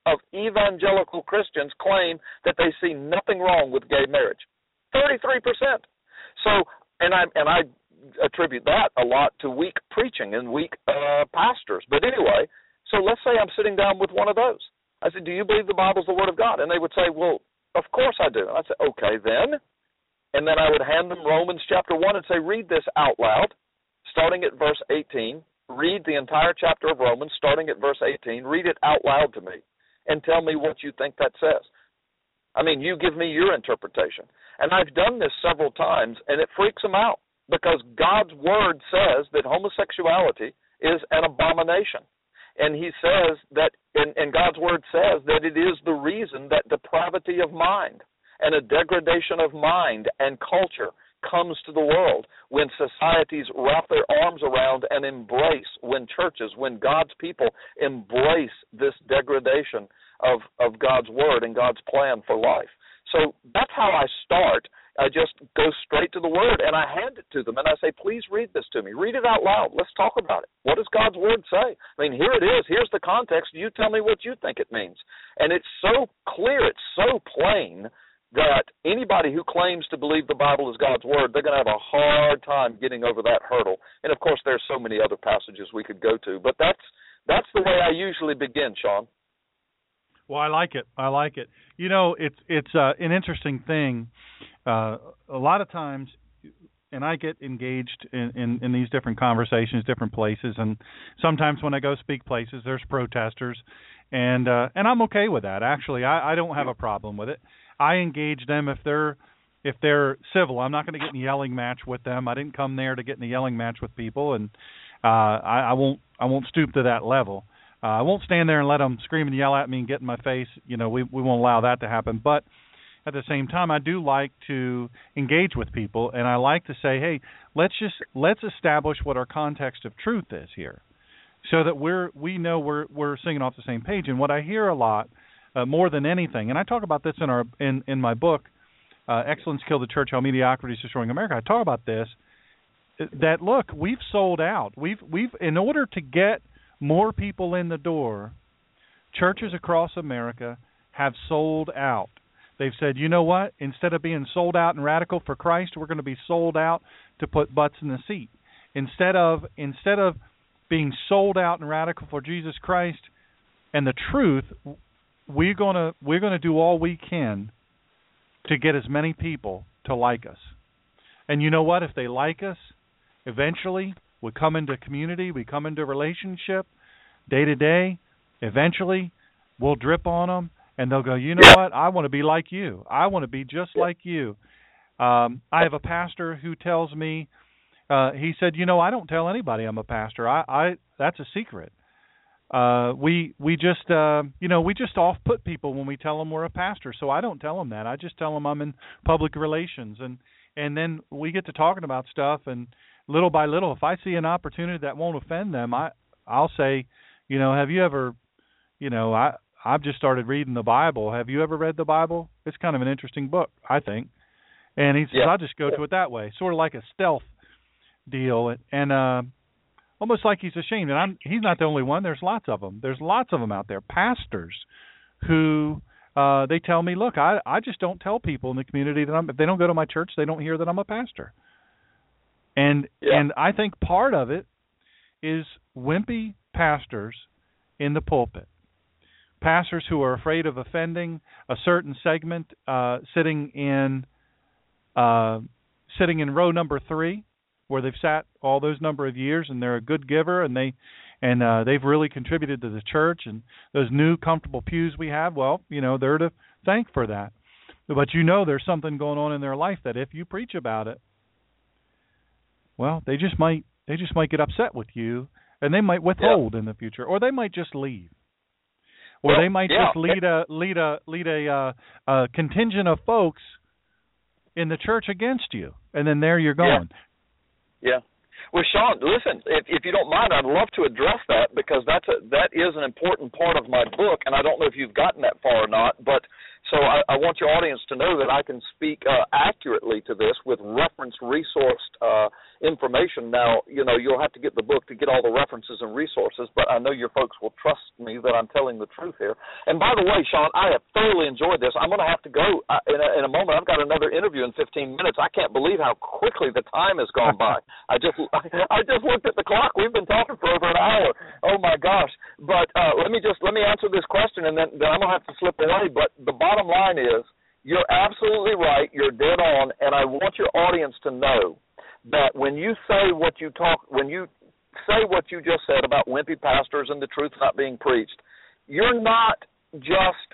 of evangelical Christians claim that they see nothing wrong with gay marriage. 33%. So, and I and I attribute that a lot to weak preaching and weak uh, pastors. But anyway, so let's say I'm sitting down with one of those. I said, Do you believe the Bible's the Word of God? And they would say, Well, of course I do. I said, Okay, then. And then I would hand them Romans chapter 1 and say, Read this out loud, starting at verse 18. Read the entire chapter of Romans, starting at verse 18. Read it out loud to me and tell me what you think that says. I mean, you give me your interpretation. And I've done this several times, and it freaks them out because God's Word says that homosexuality is an abomination and he says that and, and God's word says that it is the reason that depravity of mind and a degradation of mind and culture comes to the world when societies wrap their arms around and embrace when churches when God's people embrace this degradation of of God's word and God's plan for life so that's how I start I just go straight to the word and I hand it to them and I say, please read this to me. Read it out loud. Let's talk about it. What does God's word say? I mean, here it is. Here's the context. You tell me what you think it means. And it's so clear, it's so plain that anybody who claims to believe the Bible is God's word, they're going to have a hard time getting over that hurdle. And of course, there's so many other passages we could go to, but that's that's the way I usually begin, Sean. Well, I like it. I like it. You know, it's it's uh, an interesting thing. Uh, a lot of times, and I get engaged in, in in these different conversations, different places, and sometimes when I go speak places, there's protesters, and uh, and I'm okay with that. Actually, I, I don't have a problem with it. I engage them if they're if they're civil. I'm not going to get in a yelling match with them. I didn't come there to get in a yelling match with people, and uh, I, I won't I won't stoop to that level. Uh, I won't stand there and let them scream and yell at me and get in my face. You know, we we won't allow that to happen. But at the same time, I do like to engage with people, and I like to say, hey, let's just let's establish what our context of truth is here, so that we're we know we're we're singing off the same page. And what I hear a lot, uh, more than anything, and I talk about this in our in in my book, uh, "Excellence Kill the Church: How Mediocrity is Destroying America." I talk about this. That look, we've sold out. We've we've in order to get more people in the door, churches across America have sold out. They've said, you know what? Instead of being sold out and radical for Christ, we're going to be sold out to put butts in the seat. Instead of instead of being sold out and radical for Jesus Christ and the truth, we're to we're going to do all we can to get as many people to like us. And you know what? If they like us, eventually we come into community, we come into relationship day to day. Eventually, we'll drip on them, and they'll go, you know what? I want to be like you. I want to be just like you. Um, I have a pastor who tells me, uh, he said, you know, I don't tell anybody I'm a pastor. I, I that's a secret. Uh, we we just uh, you know we just off put people when we tell them we're a pastor. So I don't tell them that. I just tell them I'm in public relations, and and then we get to talking about stuff, and little by little, if I see an opportunity that won't offend them, I I'll say, you know, have you ever, you know, I I've just started reading the Bible. Have you ever read the Bible? It's kind of an interesting book, I think. And he says, yeah. I'll just go to it that way, sort of like a stealth deal, and uh, almost like he's ashamed. And I'm he's not the only one. There's lots of them. There's lots of them out there, pastors who uh they tell me, look, I I just don't tell people in the community that I'm if they don't go to my church, they don't hear that I'm a pastor. And yeah. and I think part of it is wimpy pastors in the pulpit. Pastors who are afraid of offending a certain segment, uh, sitting in uh, sitting in row number three, where they've sat all those number of years, and they're a good giver, and they and uh, they've really contributed to the church. And those new comfortable pews we have, well, you know, they're to thank for that. But you know, there's something going on in their life that if you preach about it, well, they just might they just might get upset with you, and they might withhold yeah. in the future, or they might just leave, or well, they might yeah. just lead a lead a lead a, uh, a contingent of folks in the church against you, and then there you're going. Yeah. yeah. Well, Sean, listen, if, if you don't mind, I'd love to address that because that's a, that is an important part of my book, and I don't know if you've gotten that far or not, but so I, I want your audience to know that I can speak uh, accurately to this with reference resourced uh, information. Now, you know, you'll have to get the book to get all the references and resources, but I know your folks will trust me that I'm telling the truth here. And by the way, Sean, I have thoroughly enjoyed this. I'm going to have to go uh, in, a, in a moment. I've got another interview in 15 minutes. I can't believe how quickly the time has gone by. I just I just looked at the clock. We've been talking for over an hour. Oh my gosh! But uh, let me just let me answer this question, and then, then I'm going to have to slip away. But the bottom line is you're absolutely right. You're dead on, and I want your audience to know that when you say what you talk, when you say what you just said about wimpy pastors and the truth not being preached, you're not just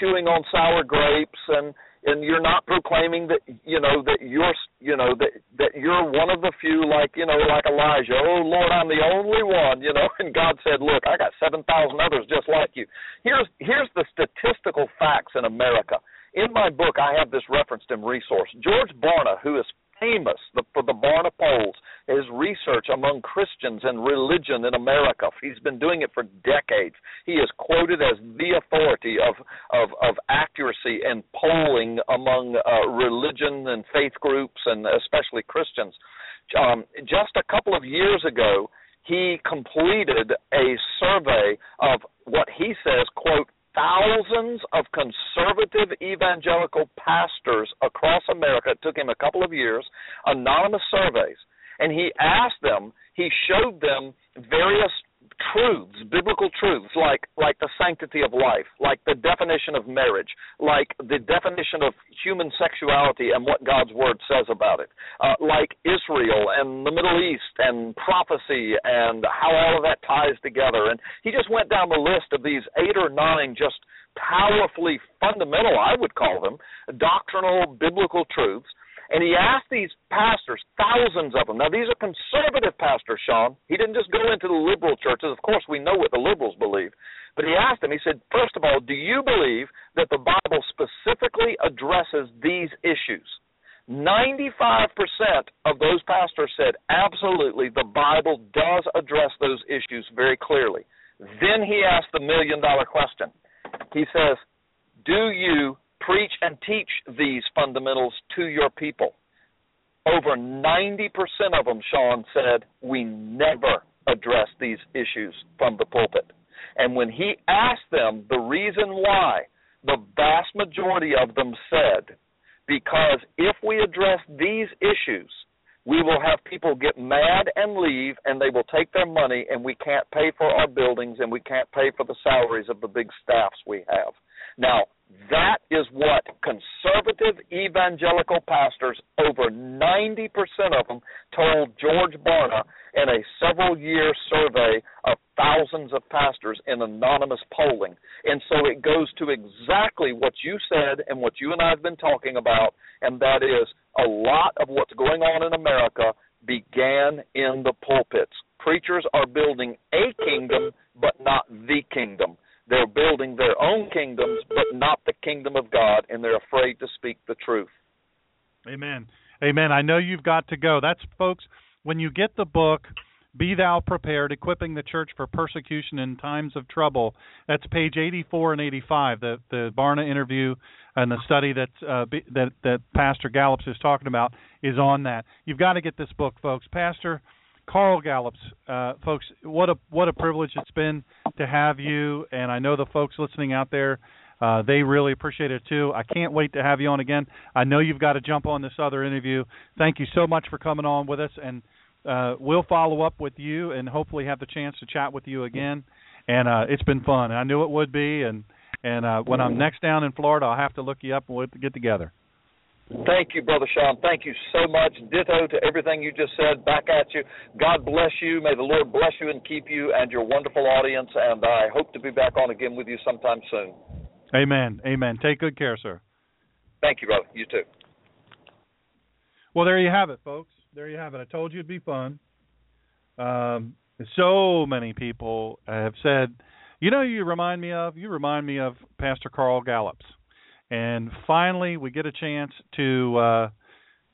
chewing on sour grapes and and you're not proclaiming that you know that you're you know that that you're one of the few like you know like Elijah. Oh lord I'm the only one you know. And God said look I got 7,000 others just like you. Here's here's the statistical facts in America. In my book I have this referenced in resource. George Barna who is famous the, for the Barna polls, his research among Christians and religion in America. He's been doing it for decades. He is quoted as the authority of of, of accuracy and polling among uh, religion and faith groups, and especially Christians. Um, just a couple of years ago, he completed a survey of what he says, quote, thousands of conservative evangelical pastors across America. It took him a couple of years, anonymous surveys, and he asked them, he showed them various truths, biblical truths, like like the sanctity of life, like the definition of marriage, like the definition of human sexuality and what God's word says about it, uh, like Israel and the Middle East and prophecy and how all of that ties together. And he just went down the list of these eight or nine just powerfully fundamental, I would call them, doctrinal biblical truths and he asked these pastors, thousands of them. Now, these are conservative pastors, Sean. He didn't just go into the liberal churches. Of course, we know what the liberals believe. But he asked them, he said, first of all, do you believe that the Bible specifically addresses these issues? 95% of those pastors said, absolutely, the Bible does address those issues very clearly. Then he asked the million dollar question. He says, Do you preach and teach these fundamentals to your people. Over 90% of them, Sean said, we never address these issues from the pulpit. And when he asked them the reason why, the vast majority of them said, because if we address these issues, we will have people get mad and leave, and they will take their money, and we can't pay for our buildings, and we can't pay for the salaries of the big staffs we have. Now, that is what conservative evangelical pastors, over 90% of them, told George Barna in a several year survey of thousands of pastors in anonymous polling. And so it goes to exactly what you said and what you and I have been talking about, and that is a lot of what's going on in America began in the pulpits. Preachers are building a kingdom, but not the kingdom. They're building their own kingdoms, but not the kingdom of God, and they're afraid to speak the truth. Amen. Amen. I know you've got to go. That's, folks, when you get the book, Be Thou Prepared Equipping the Church for Persecution in Times of Trouble, that's page 84 and 85. The, the Barna interview and the study that, uh, that, that Pastor Gallups is talking about is on that. You've got to get this book, folks. Pastor, Carl Gallups, uh, folks, what a what a privilege it's been to have you, and I know the folks listening out there, uh, they really appreciate it too. I can't wait to have you on again. I know you've got to jump on this other interview. Thank you so much for coming on with us, and uh, we'll follow up with you and hopefully have the chance to chat with you again. And uh, it's been fun. I knew it would be, and and uh, when I'm next down in Florida, I'll have to look you up and we'll get together. Thank you, Brother Sean. Thank you so much. Ditto to everything you just said. Back at you. God bless you. May the Lord bless you and keep you and your wonderful audience. And I hope to be back on again with you sometime soon. Amen. Amen. Take good care, sir. Thank you, brother. You too. Well, there you have it, folks. there you have it. I told you it'd be fun. Um, so many people have said, you know, you remind me of. You remind me of Pastor Carl Gallups, and finally we get a chance to uh,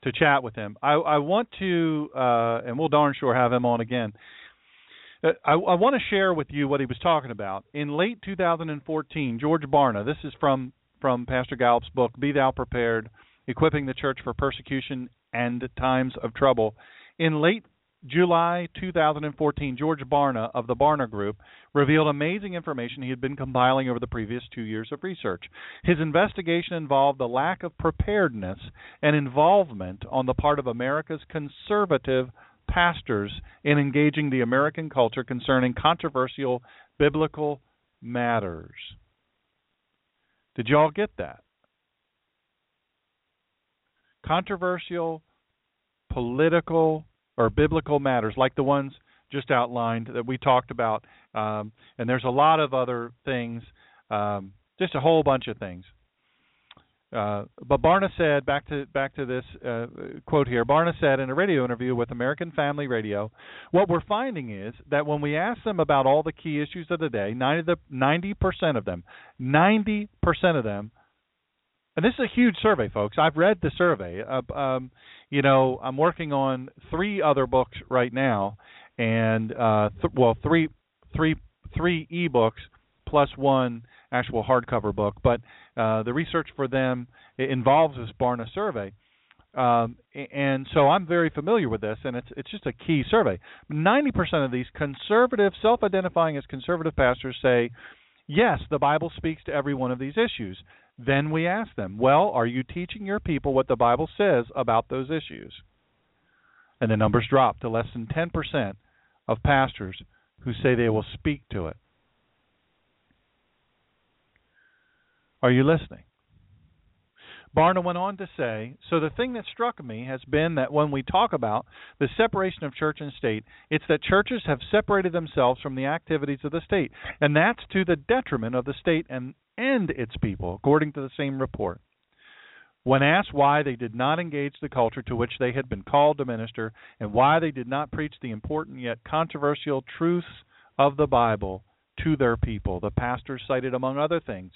to chat with him. I, I want to, uh, and we'll darn sure have him on again. Uh, I, I want to share with you what he was talking about. In late 2014, George Barna, this is from from Pastor Gallups' book, Be Thou Prepared, Equipping the Church for Persecution and Times of Trouble. In late July 2014, George Barna of the Barna Group revealed amazing information he had been compiling over the previous two years of research. His investigation involved the lack of preparedness and involvement on the part of America's conservative pastors in engaging the American culture concerning controversial biblical matters. Did y'all get that? Controversial political or biblical matters like the ones just outlined that we talked about. Um, and there's a lot of other things, um, just a whole bunch of things. Uh, but Barna said, back to back to this uh, quote here. Barna said in a radio interview with American Family Radio, "What we're finding is that when we ask them about all the key issues of the day, 90 percent of them, 90 percent of them, and this is a huge survey, folks. I've read the survey. Uh, um, you know, I'm working on three other books right now, and uh, th- well, three, three, three ebooks plus one actual hardcover book. But uh, the research for them involves this Barna survey. Um, and so I'm very familiar with this, and it's it's just a key survey. Ninety percent of these conservative, self-identifying as conservative pastors say, yes, the Bible speaks to every one of these issues. Then we ask them, well, are you teaching your people what the Bible says about those issues? And the numbers drop to less than 10% of pastors who say they will speak to it. Are you listening? Barna went on to say, So the thing that struck me has been that when we talk about the separation of church and state, it's that churches have separated themselves from the activities of the state, and that's to the detriment of the state and, and its people, according to the same report. When asked why they did not engage the culture to which they had been called to minister, and why they did not preach the important yet controversial truths of the Bible, to their people. The pastor cited, among other things,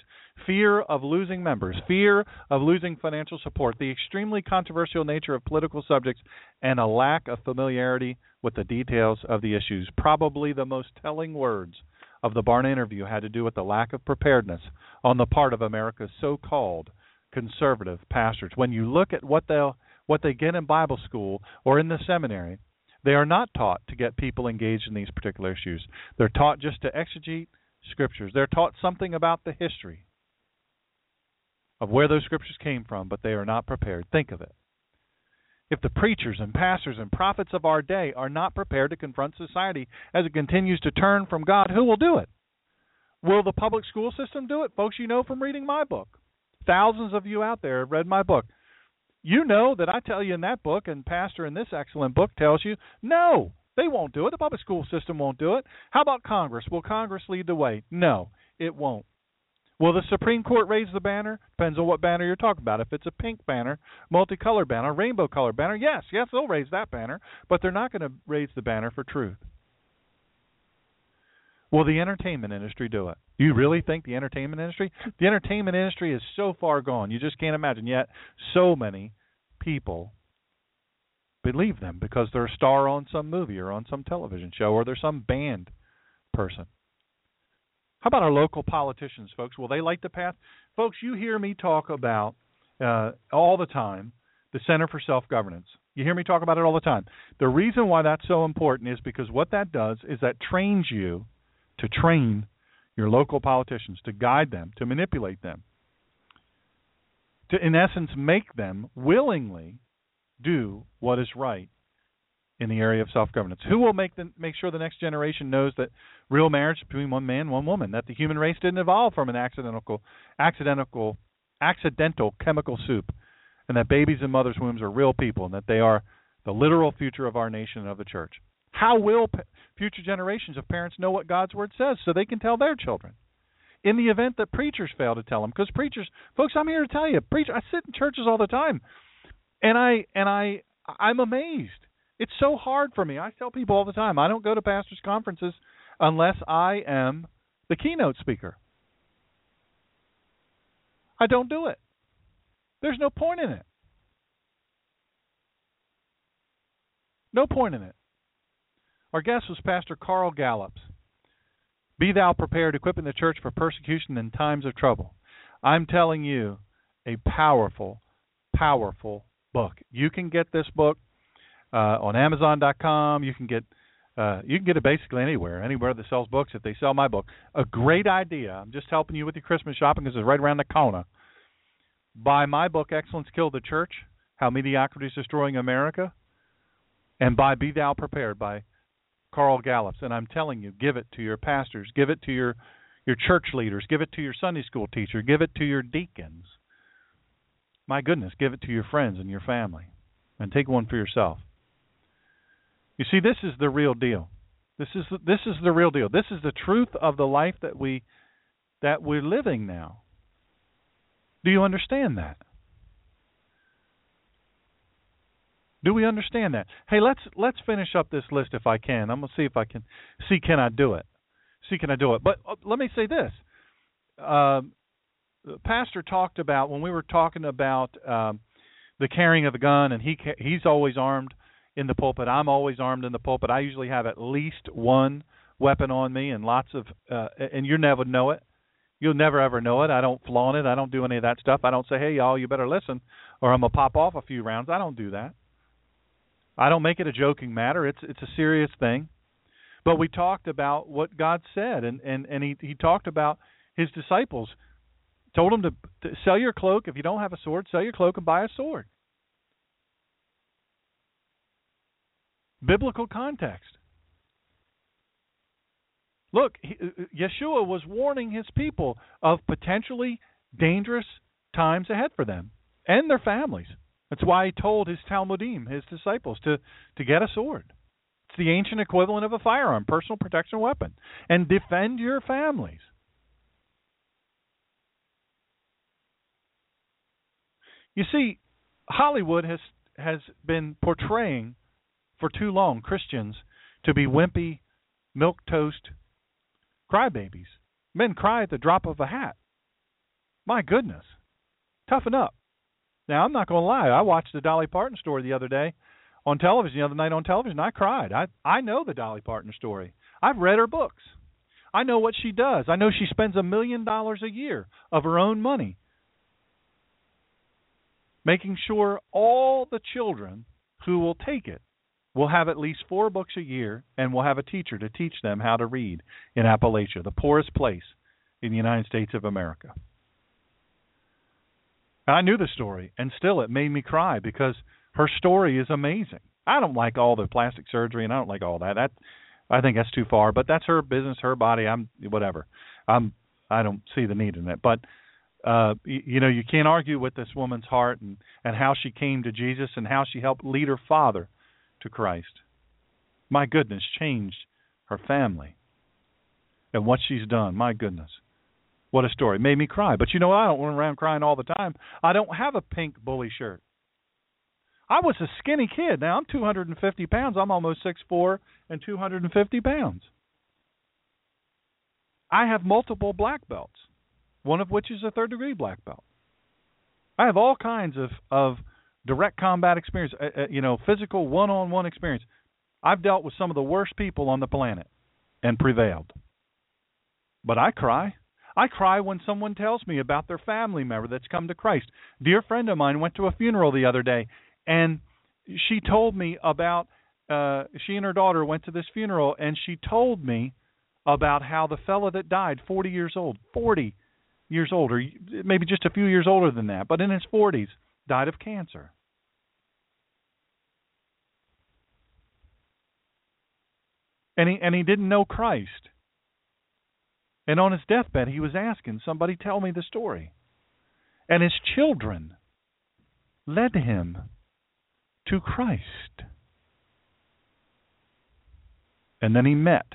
fear of losing members, fear of losing financial support, the extremely controversial nature of political subjects, and a lack of familiarity with the details of the issues. Probably the most telling words of the Barna interview had to do with the lack of preparedness on the part of America's so-called conservative pastors. When you look at what they what they get in Bible school or in the seminary, they are not taught to get people engaged in these particular issues. They're taught just to exegete scriptures. They're taught something about the history of where those scriptures came from, but they are not prepared. Think of it. If the preachers and pastors and prophets of our day are not prepared to confront society as it continues to turn from God, who will do it? Will the public school system do it? Folks, you know from reading my book. Thousands of you out there have read my book. You know that I tell you in that book, and Pastor in this excellent book tells you, no, they won't do it. The public school system won't do it. How about Congress? Will Congress lead the way? No, it won't. Will the Supreme Court raise the banner? Depends on what banner you're talking about. If it's a pink banner, multicolored banner, rainbow colored banner, yes, yes, they'll raise that banner, but they're not going to raise the banner for truth. Will the entertainment industry do it? Do you really think the entertainment industry? The entertainment industry is so far gone. You just can't imagine. Yet, so many people believe them because they're a star on some movie or on some television show or they're some band person. How about our local politicians, folks? Will they light the path? Folks, you hear me talk about uh, all the time the Center for Self Governance. You hear me talk about it all the time. The reason why that's so important is because what that does is that trains you to train your local politicians, to guide them, to manipulate them, to, in essence, make them willingly do what is right in the area of self-governance. Who will make the, make sure the next generation knows that real marriage between one man, and one woman, that the human race didn't evolve from an accidental, accidental, accidental chemical soup, and that babies in mothers' wombs are real people, and that they are the literal future of our nation and of the church. How will future generations of parents know what God's Word says so they can tell their children? In the event that preachers fail to tell them, because preachers, folks, I'm here to tell you, preach. I sit in churches all the time, and I and I I'm amazed It's so hard for me. I tell people all the time, I don't go to pastors' conferences unless I am the keynote speaker. I don't do it. There's no point in it. No point in it. Our guest was Pastor Carl Gallups. Be thou prepared, equipping the church for persecution in times of trouble. I'm telling you, a powerful, powerful book. You can get this book uh, on Amazon.com. You can get uh, you can get it basically anywhere, anywhere that sells books. If they sell my book, a great idea. I'm just helping you with your Christmas shopping because it's right around the corner. Buy my book, Excellence Killed the Church: How Mediocrity is Destroying America, and buy Be Thou Prepared by Carl Gallups. And I'm telling you, give it to your pastors, give it to your your church leaders, give it to your Sunday school teacher, give it to your deacons. My goodness, give it to your friends and your family, and take one for yourself. You see, this is the real deal. This is the, this is the real deal. This is the truth of the life that we that we're living now. Do you understand that? Do we understand that? Hey, let's let's finish up this list if I can. I'm gonna see if I can see can I do it. See can I do it. But uh, let me say this. Uh, the pastor talked about when we were talking about um, the carrying of the gun, and he he's always armed in the pulpit. I'm always armed in the pulpit. I usually have at least one weapon on me, and lots of uh, and you never know it. You'll never ever know it. I don't flaunt it. I don't do any of that stuff. I don't say, "Hey, y'all, you better listen," or I'm gonna pop off a few rounds. I don't do that. I don't make it a joking matter. It's it's a serious thing. But we talked about what God said, and and and he he talked about his disciples. Told them to, to sell your cloak if you don't have a sword. Sell your cloak and buy a sword. Biblical context. Look, he, uh, Yeshua was warning his people of potentially dangerous times ahead for them and their families. That's why he told his Talmidim, his disciples, to, to get a sword. It's the ancient equivalent of a firearm, personal protection weapon, and defend your families. You see, Hollywood has has been portraying for too long Christians to be wimpy, milk toast crybabies. Men cry at the drop of a hat. My goodness. Toughen up. Now, I'm not going to lie. I watched the Dolly Parton story the other day on television, the other night on television. I cried. I I know the Dolly Parton story. I've read her books. I know what she does. I know she spends a million dollars a year of her own money making sure all the children who will take it will have at least four books a year and will have a teacher to teach them how to read in Appalachia, the poorest place in the United States of America. I knew the story, and still it made me cry because her story is amazing. I don't like all the plastic surgery, and I don't like all that. That I think that's too far. But that's her business, her body. I'm whatever. I'm I don't see the need in it. But uh you, you know you can't argue with this woman's heart and and how she came to Jesus and how she helped lead her father to Christ. My goodness, changed her family. And what she's done, my goodness. What a story. Made me cry. But you know, I don't run around crying all the time. I don't have a pink bully shirt. I was a skinny kid. Now I'm 250 pounds. I'm almost 6'4 and 250 pounds. I have multiple black belts, one of which is a third degree black belt. I have all kinds of, of direct combat experience, uh, uh, you know, physical one on one experience. I've dealt with some of the worst people on the planet and prevailed. But I cry. I cry when someone tells me about their family member that's come to Christ. Dear friend of mine went to a funeral the other day, and she told me about uh she and her daughter went to this funeral, and she told me about how the fellow that died, 40 years old, 40 years old, or maybe just a few years older than that, but in his 40s, died of cancer. And he and he didn't know Christ. And on his deathbed, he was asking somebody, tell me the story. And his children led him to Christ. And then he met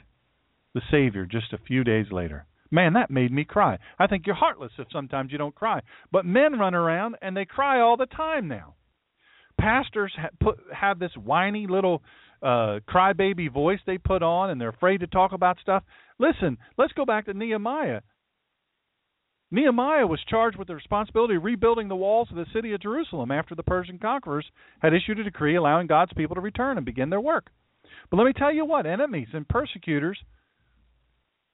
the Savior just a few days later. Man, that made me cry. I think you're heartless if sometimes you don't cry. But men run around and they cry all the time now. pastors ha- put have this whiny little uh crybaby voice they put on and they're afraid to talk about stuff. Listen, let's go back to Nehemiah. Nehemiah was charged with the responsibility of rebuilding the walls of the city of Jerusalem after the Persian conquerors had issued a decree allowing God's people to return and begin their work. But let me tell you what, enemies and persecutors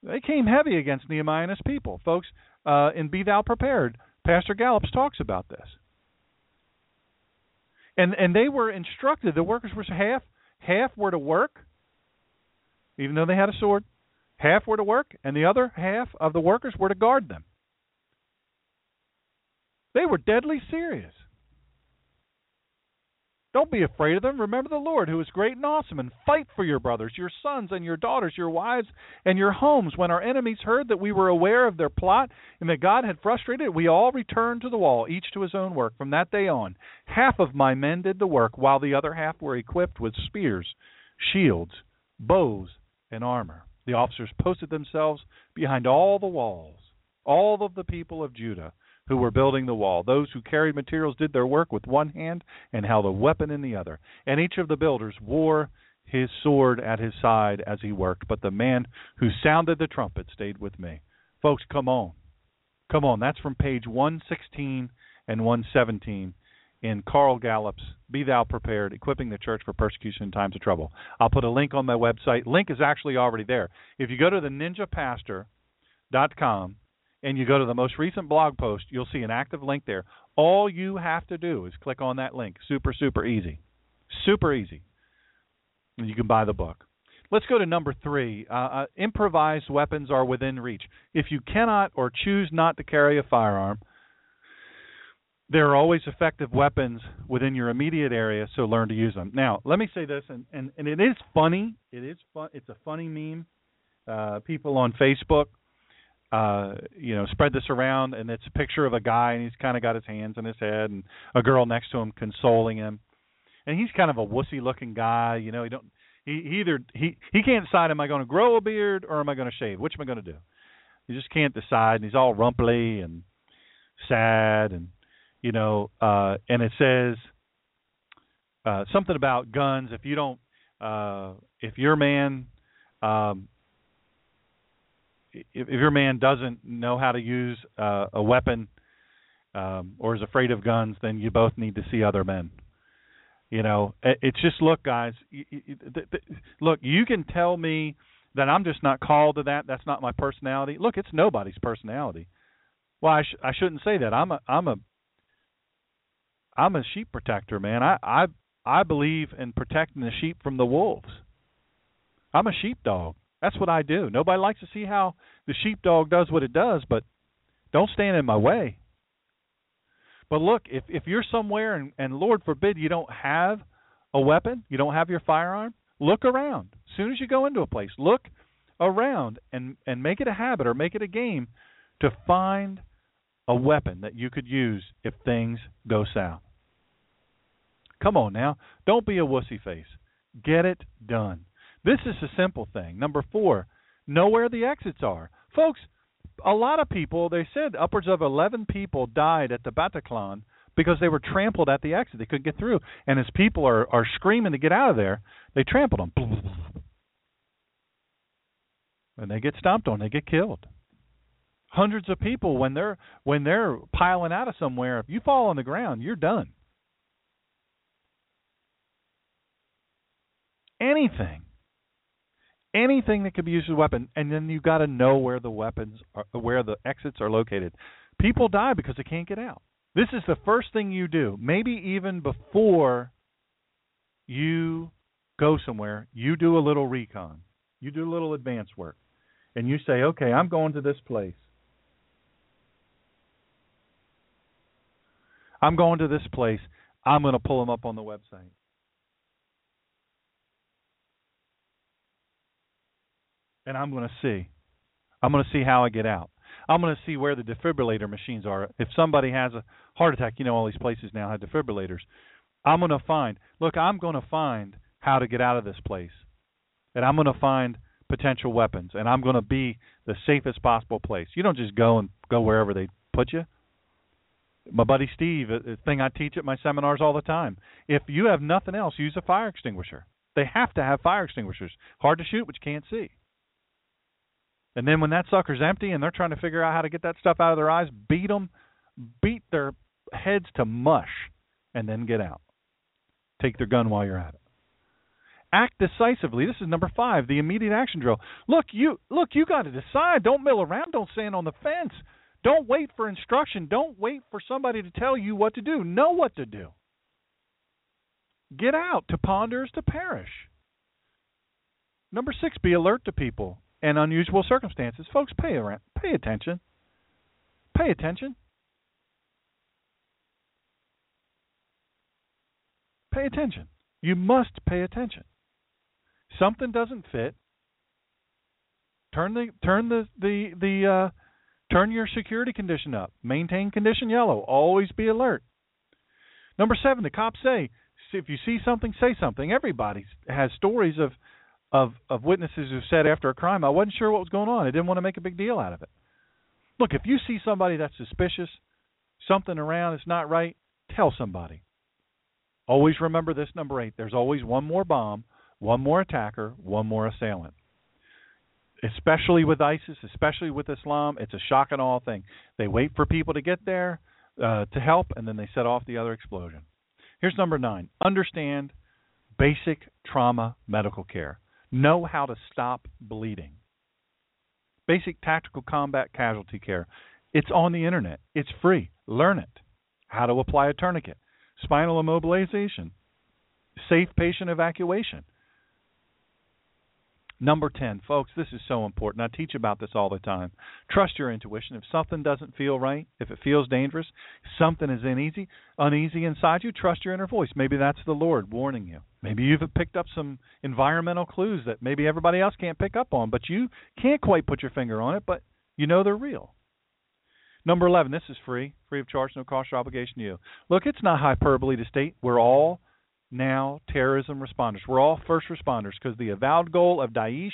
they came heavy against Nehemiah and his people. Folks, uh, in Be Thou Prepared, Pastor Gallups talks about this. And and they were instructed, the workers were half half were to work, even though they had a sword, half were to work, and the other half of the workers were to guard them. They were deadly serious. Don't be afraid of them. Remember the Lord, who is great and awesome, and fight for your brothers, your sons, and your daughters, your wives, and your homes. When our enemies heard that we were aware of their plot and that God had frustrated it, we all returned to the wall, each to his own work. From that day on, half of my men did the work, while the other half were equipped with spears, shields, bows, and armor. The officers posted themselves behind all the walls, all of the people of Judah who were building the wall. Those who carried materials did their work with one hand and held a weapon in the other. And each of the builders wore his sword at his side as he worked. But the man who sounded the trumpet stayed with me. Folks, come on. Come on. That's from page 116 and 117 in Carl Gallups' Be Thou Prepared, Equipping the Church for Persecution in Times of Trouble. I'll put a link on my website. Link is actually already there. If you go to the ninjapastor.com and you go to the most recent blog post, you'll see an active link there. All you have to do is click on that link. Super, super easy. Super easy. And you can buy the book. Let's go to number three. Uh, uh, improvised weapons are within reach. If you cannot or choose not to carry a firearm, there are always effective weapons within your immediate area, so learn to use them. Now, let me say this, and, and, and it is funny. It is fun. It's a funny meme. Uh, people on Facebook uh you know spread this around and it's a picture of a guy and he's kind of got his hands on his head and a girl next to him consoling him. And he's kind of a wussy looking guy you know he don't he, he either he he can't decide am i going to grow a beard or am i going to shave? Which am i going to do? He just can't decide and he's all rumply and sad and you know uh and it says uh something about guns. If you don't uh if your man um if, if your man doesn't know how to use uh, a weapon um, or is afraid of guns, then you both need to see other men. You know, it's just look, guys. Look, you can tell me that I'm just not called to that. That's not my personality. Look, it's nobody's personality. Well, I, sh- I shouldn't say that. I'm a I'm a I'm a sheep protector, man. I I I believe in protecting the sheep from the wolves. I'm a sheepdog. That's what I do. Nobody likes to see how the sheepdog does what it does, but don't stand in my way. But look, if if you're somewhere and, and Lord forbid you don't have a weapon, you don't have your firearm, look around. As soon as you go into a place, look around and and make it a habit or make it a game to find a weapon that you could use if things go south. Come on now, don't be a wussy face. Get it done. This is a simple thing. Number four, know where the exits are. Folks, a lot of people, they said upwards of 11 people died at the Bataclan because they were trampled at the exit. They couldn't get through. And as people are, are screaming to get out of there, they trampled them. And they get stomped on, they get killed. Hundreds of people when they're when they're piling out of somewhere, if you fall on the ground, you're done. Anything anything that could be used as a weapon, and then you've got to know where the weapons are, where the exits are located. People die because they can't get out. This is the first thing you do, maybe even before you go somewhere. You do a little recon. You do a little advance work, and you say, "Okay, I'm going to this place. I'm going to this place. I'm going to pull them up on the website." And I'm going to see. I'm going to see how I get out. I'm going to see where the defibrillator machines are. If somebody has a heart attack, you know all these places now have defibrillators. I'm going to find. Look, I'm going to find how to get out of this place. And I'm going to find potential weapons and I'm going to be the safest possible place. You don't just go and go wherever they put you. My buddy Steve, a thing I teach at my seminars all the time. If you have nothing else, use a fire extinguisher. They have to have fire extinguishers. Hard to shoot, but you can't see. And then when that sucker's empty and they're trying to figure out how to get that stuff out of their eyes, beat them, beat their heads to mush, and then get out. Take their gun while you're at it. Act decisively. This is number five, the immediate action drill. Look, you look, you got to decide. Don't mill around. Don't stand on the fence. Don't wait for instruction. Don't wait for somebody to tell you what to do. Know what to do. Get out. To ponder is to perish. Number six, be alert to people and unusual circumstances. Folks, pay pay attention. Pay attention. Pay attention. You must pay attention. Something doesn't fit. Turn the turn the the the uh, turn your security condition up. Maintain condition yellow. Always be alert. Number seven, the cops say if you see something, say something. Everybody has stories of of of witnesses who said after a crime, I wasn't sure what was going on. I didn't want to make a big deal out of it. Look, if you see somebody that's suspicious, something around is not right, tell somebody. Always remember this number 8. There's always one more bomb, one more attacker, one more assailant. Especially with ISIS, especially with Islam, it's a shock and awe thing. They wait for people to get there uh, to help, and then they set off the other explosion. Here's number nine understand basic trauma medical care. Know how to stop bleeding. Basic tactical combat casualty care. It's on the internet. It's free. Learn it. How to apply a tourniquet. Spinal immobilization. Safe patient evacuation. Number 10, folks, this is so important. I teach about this all the time. Trust your intuition. If something doesn't feel right, if it feels dangerous, something is uneasy, uneasy inside you, trust your inner voice. Maybe that's the Lord warning you. Maybe you've picked up some environmental clues that maybe everybody else can't pick up on, but you can't quite put your finger on it, but you know they're real. Number 11, this is free, free of charge, no cost or obligation to you. Look, it's not hyperbole to state we're all now terrorism responders. We're all first responders because the avowed goal of Daesh,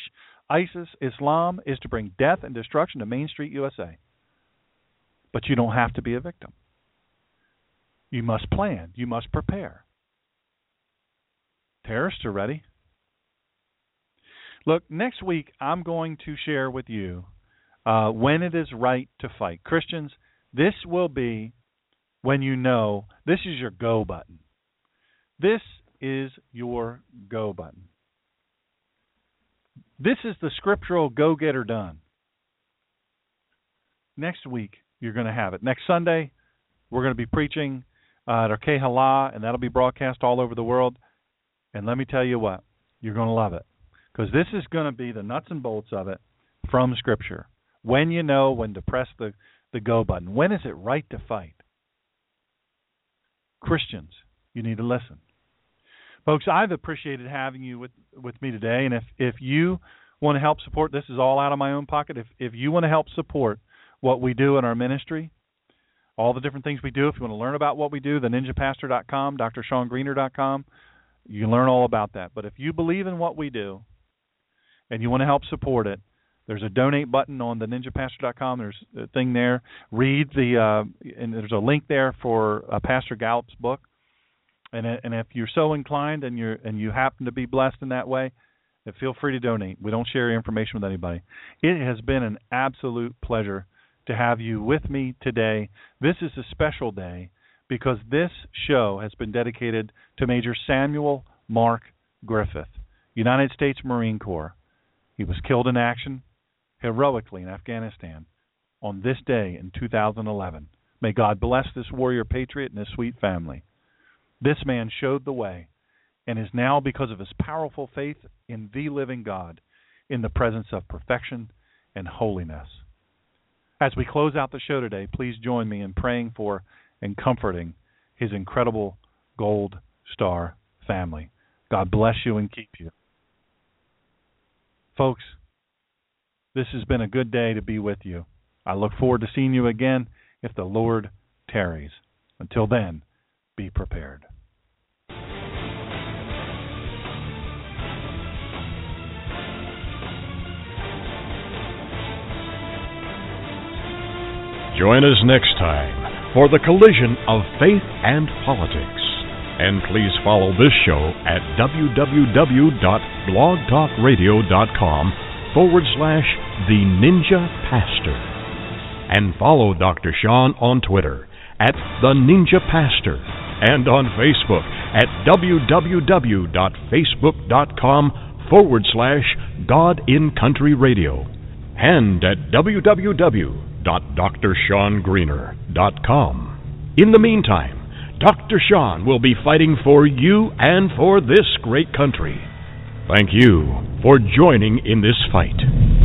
ISIS, Islam is to bring death and destruction to Main Street, USA. But you don't have to be a victim. You must plan, you must prepare. Terrorists are ready. Look, next week I'm going to share with you uh, when it is right to fight. Christians, this will be when you know this is your go button. This is your go button. This is the scriptural go getter done. Next week, you're going to have it. Next Sunday, we're going to be preaching uh, at our Kehala, and that'll be broadcast all over the world. And let me tell you what, you're going to love it. Because this is going to be the nuts and bolts of it from Scripture. When you know when to press the, the go button. When is it right to fight? Christians, you need to listen. Folks, I've appreciated having you with with me today, and if if you want to help support, this is all out of my own pocket. If if you want to help support what we do in our ministry, all the different things we do, if you want to learn about what we do, the ninjapastor.com, drshawngreener.com, you can learn all about that. But if you believe in what we do and you want to help support it, there's a donate button on the ninjapastor.com. There's a thing there. Read the uh, and there's a link there for uh, Pastor Gallups' book and and if you're so inclined and you're and you happen to be blessed in that way, feel free to donate. We don't share information with anybody. It has been an absolute pleasure to have you with me today. This is a special day because this show has been dedicated to Major Samuel Mark Griffith, United States Marine Corps. He was killed in action heroically in Afghanistan on this day in 2011. May God bless this warrior patriot and his sweet family. This man showed the way and is now, because of his powerful faith in the living God, in the presence of perfection and holiness. As we close out the show today, please join me in praying for and comforting his incredible Gold Star family. God bless you and keep you. Folks, this has been a good day to be with you. I look forward to seeing you again if the Lord tarries. Until then, be prepared. Join us next time for the collision of faith and politics. And please follow this show at www.blogtalkradio.com forward slash The Ninja Pastor. And follow Dr. Sean on Twitter at The Ninja Pastor and on Facebook at www.facebook.com forward slash God and Country Radio and at www.drshawngreener.com. In the meantime, Dr. Sean will be fighting for you and for this great country. Thank you for joining in this fight.